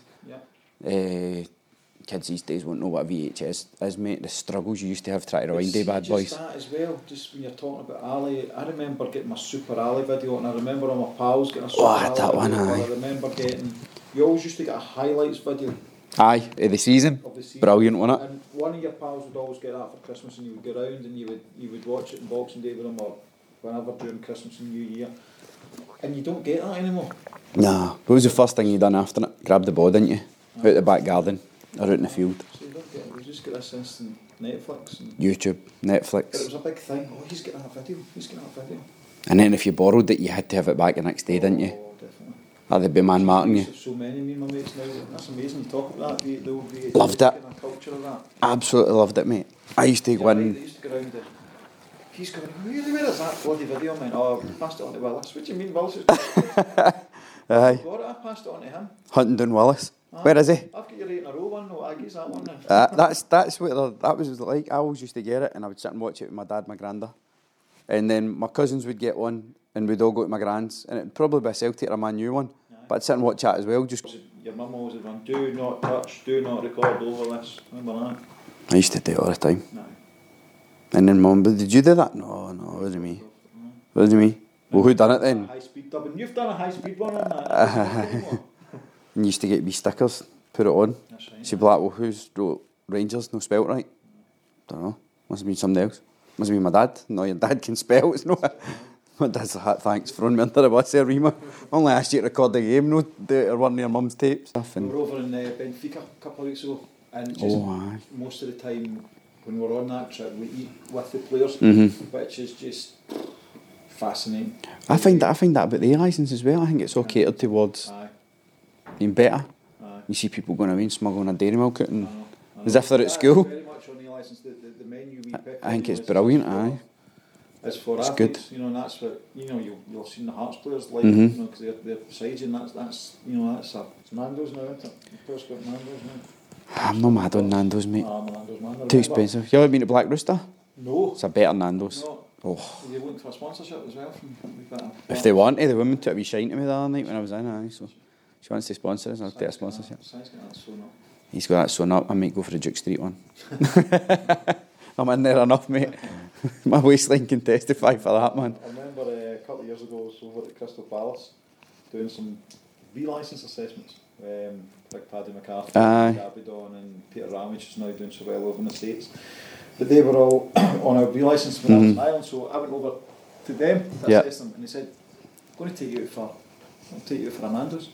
Uh, kids these days won't know what a VHS is, mate. The struggles you used to have trying to rewind they bad just boys. that as well, just when you're talking about Ali, I remember getting my Super Ally video and I remember all my pals getting a Super Oh, Ally that one, video. aye. I remember getting, you always used to get a highlights video Aye, of the season. of the season. Brilliant, wasn't it? And one of your pals would always get that for Christmas and you would go round and you would you would watch it on Boxing Day with them or whenever during Christmas and New Year. And you don't get that anymore. Nah. What was the first thing you done after it? Grabbed the ball, didn't you? Out the back garden or out in the field. So you don't get it. We just get this instant Netflix and YouTube, but it was a big thing. Oh, he's getting a video. He's getting a video. And then if you borrowed it, you had to have it back the next day, didn't you? Oh, definitely. They'd be man marking you. So many me and my mates now. That's amazing. You talk about that. The, old VHS Loved it. culture of that. Absolutely loved it, mate. I used to Yeah, go right, in. used to go around the. He's going, really, where is that bloody video, man? Oh, I passed it on to Willis. What do you mean, Willis? is Aye. got it. I passed it on to him. Huntingdon Willis. Where is he? I've got your eight in a row one. No, I guess that one. Uh, that's that's what that was like. I always used to get it, and I would sit and watch it with my dad, my granda, and then my cousins would get one, and we'd all go to my grand's, and it'd probably be a Celtic or a Man U one, but I'd sit and watch that as well. Just Your mum always had one. Do not touch. Do not record over this. Remember that? I used to do it all the time, No. and then mum, but did you do that? No, no, it wasn't me. It wasn't me. Well, who done it then? High speed dubbing. You've done a high speed one on that. And you used to get wee stickers, put it on. That's right. She'd be like, well, who's wrote Rangers? No spelt right. Don't know. Must have been somebody else. Must have been my dad. No, your dad can spell. It's not. My dad's like, thanks for throwing me under the bus there, Rima. Only asked you to record the game, no, do it or one of your mum's tapes. Stuff We and, were over in uh, Benfica a couple of weeks ago, and just oh, aye. most of the time when we're on that trip, we eat with the players, Mhm. which is just fascinating. I find that I find that about the license as well. I think it's all catered towards Aye, being better. aye. You see people going away and smuggling a dairy milk out I and I as if they're at school. Very much on the. The, the, menu. I think it's brilliant, for- aye. It's for It's good. athletes, you know, and that's what you know. You you'll see the Hearts players like, Mhm. you know, because they're they're beside and that's that's you know that's a it's Nando's now, isn't it? Players got Nando's now. I'm not mad on Nando's, mate. Ah, Nando's man. Too expensive. You ever been to Black Rooster? No, It's a better Nando's. no. Oh. You looking for a sponsorship as well from? a- If they want to, the woman took a wee shine to me the other night when I was in, aye, so she wants to sponsor us, I'll take a sponsorship. Si's got that sewn up. He's got that sewn up, I might go for the Duke Street one. I'm in there enough, mate. My waistline can testify for that, man. I remember uh, a couple of years ago I was over at Crystal Palace doing some B license assessments. Um, Big Paddy McCarthy, Aye. Gabbidon, and Peter Ramage is now doing so well over in the States. But they were all on a B licence when I was in. Ireland, so I went over to them to Yeah. assess them, and they said, I'm going to take you out for, I'll take you out for a Nando's.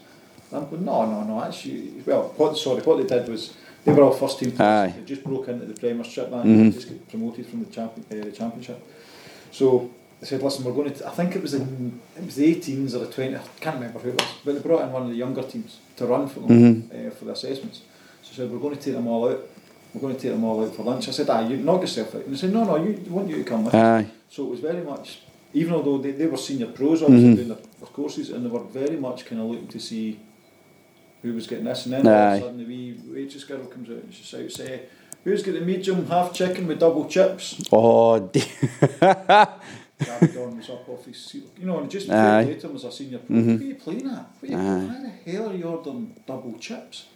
And I'm going, no, no, no, actually, well, what, sorry, what they did was, they were all first team players. Aye. They just broke into the Premiership, that Mhm. just got promoted from the, champion, uh, the Championship. So they said, listen, we're going to, I think it was in, it was the 18s or the 20s, I can't remember who it was, but they brought in one of the younger teams to run for them, Mhm. uh, for the assessments. So they said, we're going to take them all out. We're going to take them all out for lunch. I said, ah, you knock yourself out. And they said, no, no, you, want you to come with us. Aye. So it was very much, even although they, they were senior pros, obviously Mhm. doing their, their courses, and they were very much kind of looking to see who was getting this. And then all of a sudden the wee waitress girl comes out and she shouts, eh, who's got the medium half chicken with double chips? Oh, dear. Gabbidon was up off his seat. You know, and just a Aye. year later was a senior pro. Mhm. What are you playing at? What you, why the hell are you ordering double chips?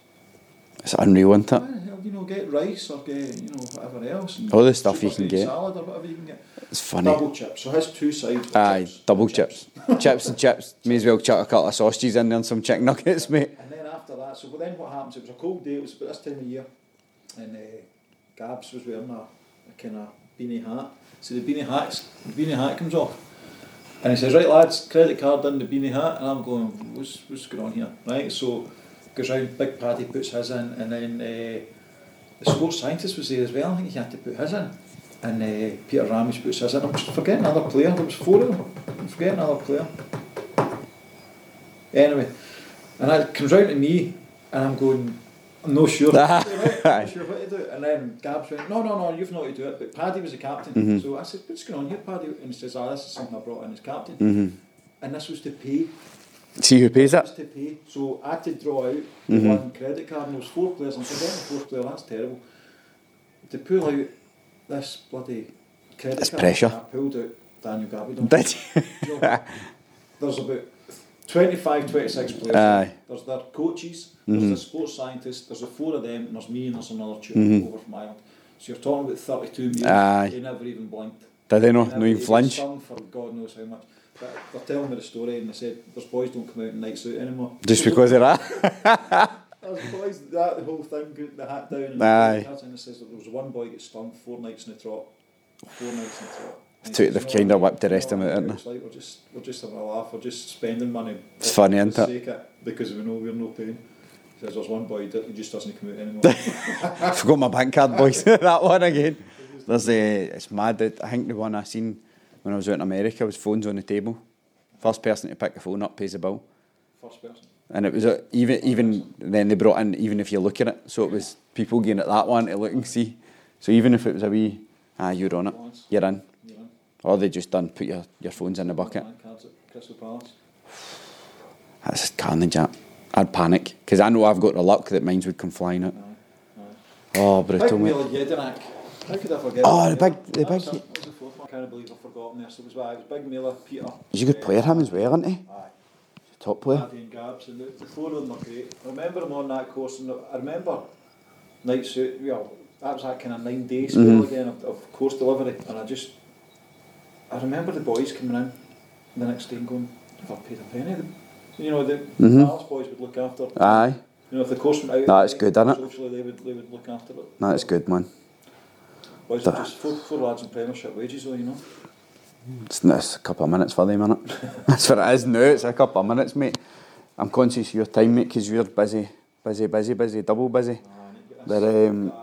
it's unreal, isn't Why it? the hell, you know, get rice or get, you know, whatever else. All the stuff you can get. Salad or whatever you can get. It's funny. Double chips. So his two sides. Aye, chips. double chips. chips and chips. May as well chuck a couple of sausages in there and some chicken nuggets, mate. That, so then what happens? It was a cold day. It was about this time of year, and uh, Gabs was wearing a, a kind of beanie hat. So the beanie hat's the beanie hat comes off, and he says, "Right, lads, credit card in the beanie hat." And I'm going, "What's what's going on here?" Right, so goes round. Big Paddy puts his in, and then uh, the sports scientist was there as well. I think he had to put his in. And uh, Peter Ramage puts his in. I'm forgetting another player. There was four of them. I'm forgetting another player. Anyway, and that comes round to me, and I'm going, I'm not sure. I'm not sure what to do. And then Gabs went, no, no, no, you've not to do it. But Paddy was the captain. Mhm. So I said, what's going on here, Paddy? And he says, ah, this is something I brought in as captain. hmm And this was to pay. See who pays This it? to pay. So I had to draw out the Mhm. one credit card, and there was four players. I'm forgetting the fourth player, that's terrible. To pull out this bloody credit That's card, pressure. I pulled out Daniel Gabby. Did You know, there's about 25, 26 players. Aye. There's their coaches, there's Mhm. the sports scientists, there's the four of them, and there's me and there's another two Mhm. over from Ireland. So you're talking about 32 meals. Aye. They never even blinked. Did they They know? No even flinch? for God knows how much. But they're telling me the story and they said, there's boys don't come out in nights out anymore. Just because of that? There's boys, that the whole thing, the hat down and Aye. and it says that there was one boy get stung four nights in the trot. Four nights in the trot. Took- they've kinda mate, whipped the rest of 'em out, haven't It's like we're just we're just having a laugh, we're just spending money. It's funny, isn't it? of- Because we know we're no paying. He says there's one boy that just doesn't come out anymore. I forgot my bank card, boys. that one again. There's a. It's mad. That I think the one I seen when I was out in America was phones on the table. First person to pick the phone up pays the bill. First person. And it was a, even even then they brought in even if you look at it, so it was people getting at that one to look and see. So even if it was a wee, ah, you're on it, you're in. Or they just done put your, your phones in the bucket. man cards at Crystal Palace. That's carnage. That. I'd panic because I know I've got the luck that mines would come flying out. Aye, aye. Oh, brutal mate. Mile Jedinak. How could I forget? Oh, the big- the big- it. The fourth one. I can't believe I've forgotten this. It was, why it was Big Miller, Peter. He's a good player, him as well, isn't he? Aye. Top player. Paddy and Gabs, and the, the four of them are great. I remember them on that course, and I remember nights out, well, that was that kind of nine day spell Mhm. again of, of course delivery, and I just, I remember the boys coming in the next day and going, "If I've paid a penny. You know, the Mhm. Palace boys would look after, Aye, you know, if the course went out, That's at good, innit? Socially, they would, they would look after it. that's good, man. Boys are just four, four lads in Premiership wages, though, you know. It's, it's a couple of minutes for them, innit? That's what it is now. It's a couple of minutes, mate. I'm conscious of your time, mate, because you're busy, busy, busy, busy, double busy. Ah, I need to get But, um,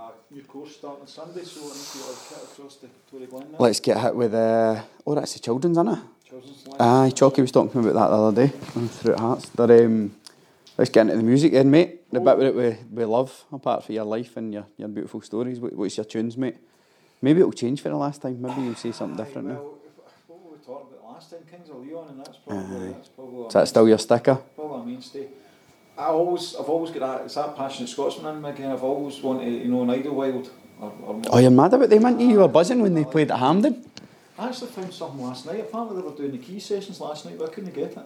course starting Sunday, so I need to get a kit across the Toryglen now. Let's get hit with uh, oh, that's the children's, isn't it? Children's Line. Aye, Chalky was talking to me about that the other day on Through Hearts. Um, let's get into the music then, mate. The bit that we, we love, apart from your life and your, your beautiful stories. What, what's your tunes, mate? Maybe it'll change for the last time. Maybe you'll say something Aye, different now. well, if- What were we talking about last time? Kings of Leon, and that's probably Aye. that's probably Is that still your sticker? probably a mainstay. I always, I've always got that. It's that passionate Scotsman in me again. I've always wanted, you know, an Idlewild. Or, or Oh, you're mad about them, aren't you? You were buzzing when they played at Hampden. I actually found something last night. Apparently they were doing the key sessions last night, but I couldn't get it.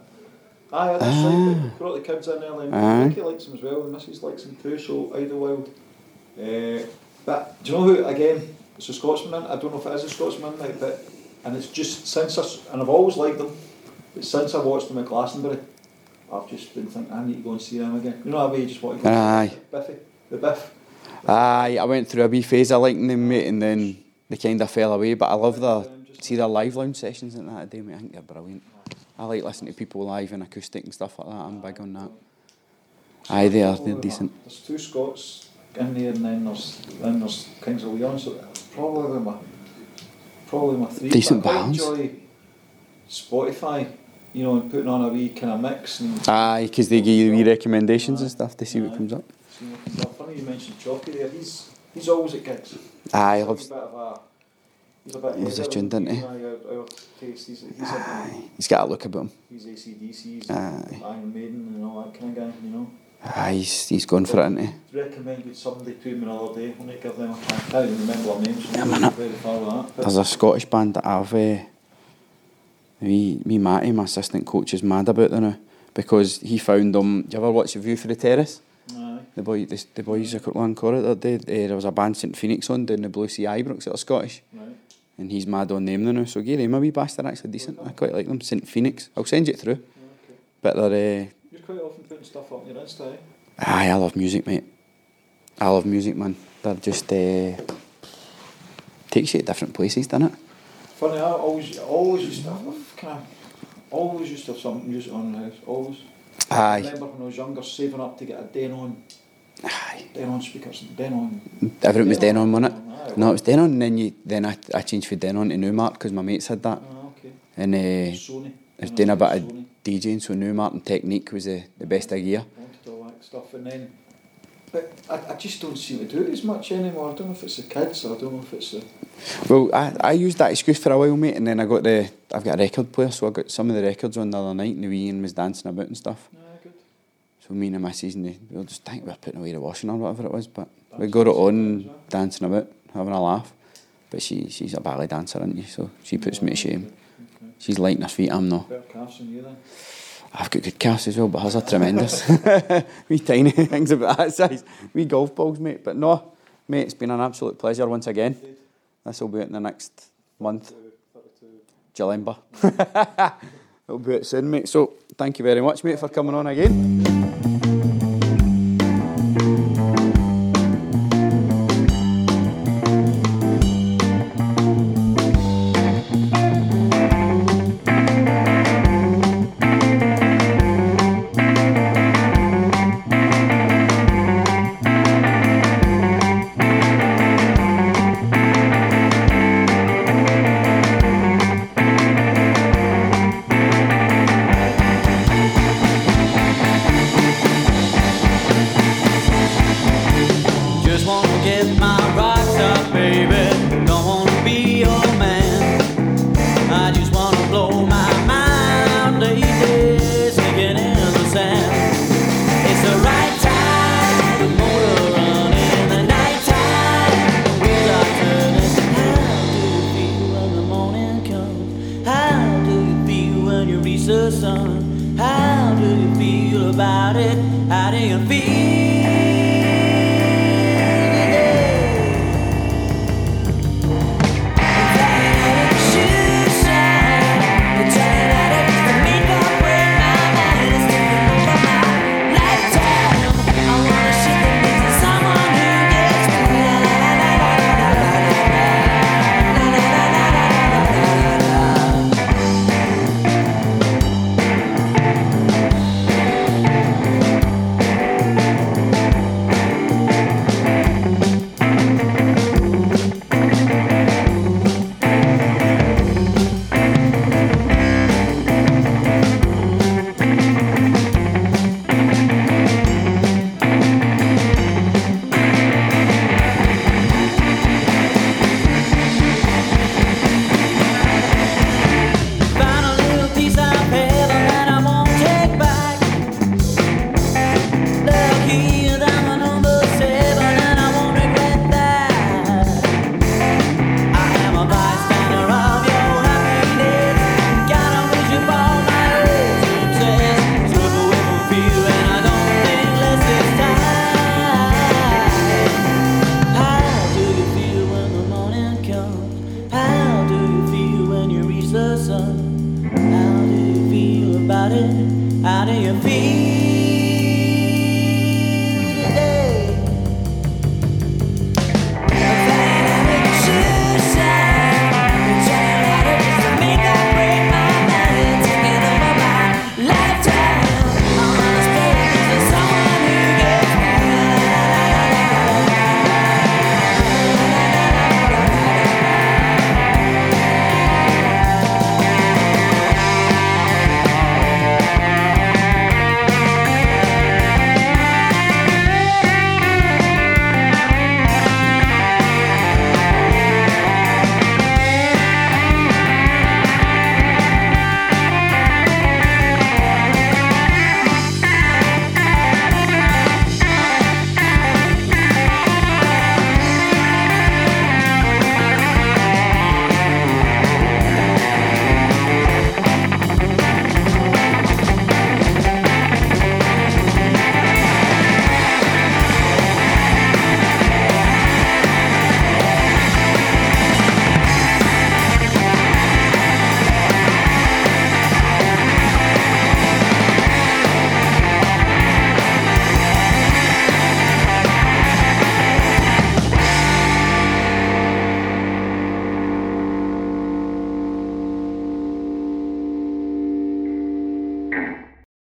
Aye, that's Ah. right. Brought the kids in early. And likes them as well. The missus likes them too. So Idlewild. Uh, but do you know who again? It's a Scotsman. I don't know if it is a Scotsman, like, but and it's just since I and I've always liked them, but since I watched them at Glastonbury, I've just been thinking I need to go and see them again. You know that way you just want to go. Aye. Biffy, the Biff. Aye, I went through a wee phase of liking them, mate, and then they kind of fell away. But I love the see their live lounge sessions and that day, mate. I think they're brilliant. I like listening to people live and acoustic and stuff like that. I'm big on that. Aye, they are. They're decent. There's two Scots in there, and then there's then there's Kings of Leon. So probably my probably my three. Decent I balance. Spotify, you know, and putting on a wee kind of mix and. Aye, because they give you wee recommendations and stuff to see what comes up. see what comes up. Funny you mentioned Chalky there. He's he's always at gigs. Aye, He's a loves. bit of a. He's a bit. He's a tuned, than isn't he? we are, our- our taste. He's he's, Aye, a, he's got a look about him. he's ACDC. He's Aye. Iron Maiden and all that kind of guy. You know. Aye, he's, he's going for it, isn't he? recommended somebody to me the other day. When I give them a try. I can't remember their names. So Yeah, I'm man, not very far with that. There's a Scottish band that I've. Uh, me, me Matty, my assistant coach, is mad about them now because he found them. Do you ever watch The View for the Terrace? Aye. The boy, the, the boys at Corridor the other day, uh, there was a band St Phoenix on down the Blue Sea Ibrox that are Scottish, Right. and he's mad on them now. So them a wee bastard, actually decent. I quite like them. St Phoenix. I'll send you it through. Okay. But they're. Uh, You're quite often putting stuff up on your Insta, eh? aye, I love music, mate. I love music, man. They're just uh, takes you to different places, doesn't it? Funny, I always, always used to have, kind of, always used to have some music on in the house. Always. I Aye, remember when I was younger, saving up to get a Denon, aye. Denon speakers, Denon. Everything was Denon, wasn't it? Aye, No, it was Denon, and then you then I, I changed from Denon to Numark because my mates had that, Ah, okay. and uh, Sony. I was Denon, doing a bit of Sony. DJing, so Numark and Technics was the, the best of gear. wanted all that stuff, and then, but I, I just don't seem to do it as much anymore. I don't know if it's the kids, or I don't know if it's the. Well, I, I used that excuse for a while, mate, and then I got the I've got a record player, so I got some of the records on the other night, and the wee Ian was dancing about and stuff. Ah, good. So me and my missus, and they, we were just think we were putting away the washing or whatever it was, but we got it on, dancing about, having a laugh. But she she's a ballet dancer, isn't she? So she puts me to shame. Okay. She's lighting her feet, I'm not. Better calves than you then. I've got good calves as well, but hers are tremendous. wee tiny things about that size. Wee golf balls, mate. But no, mate, it's been an absolute pleasure once again. This will be out in the next month, July. It'll be out soon, mate. So thank you very much, mate, for coming on again.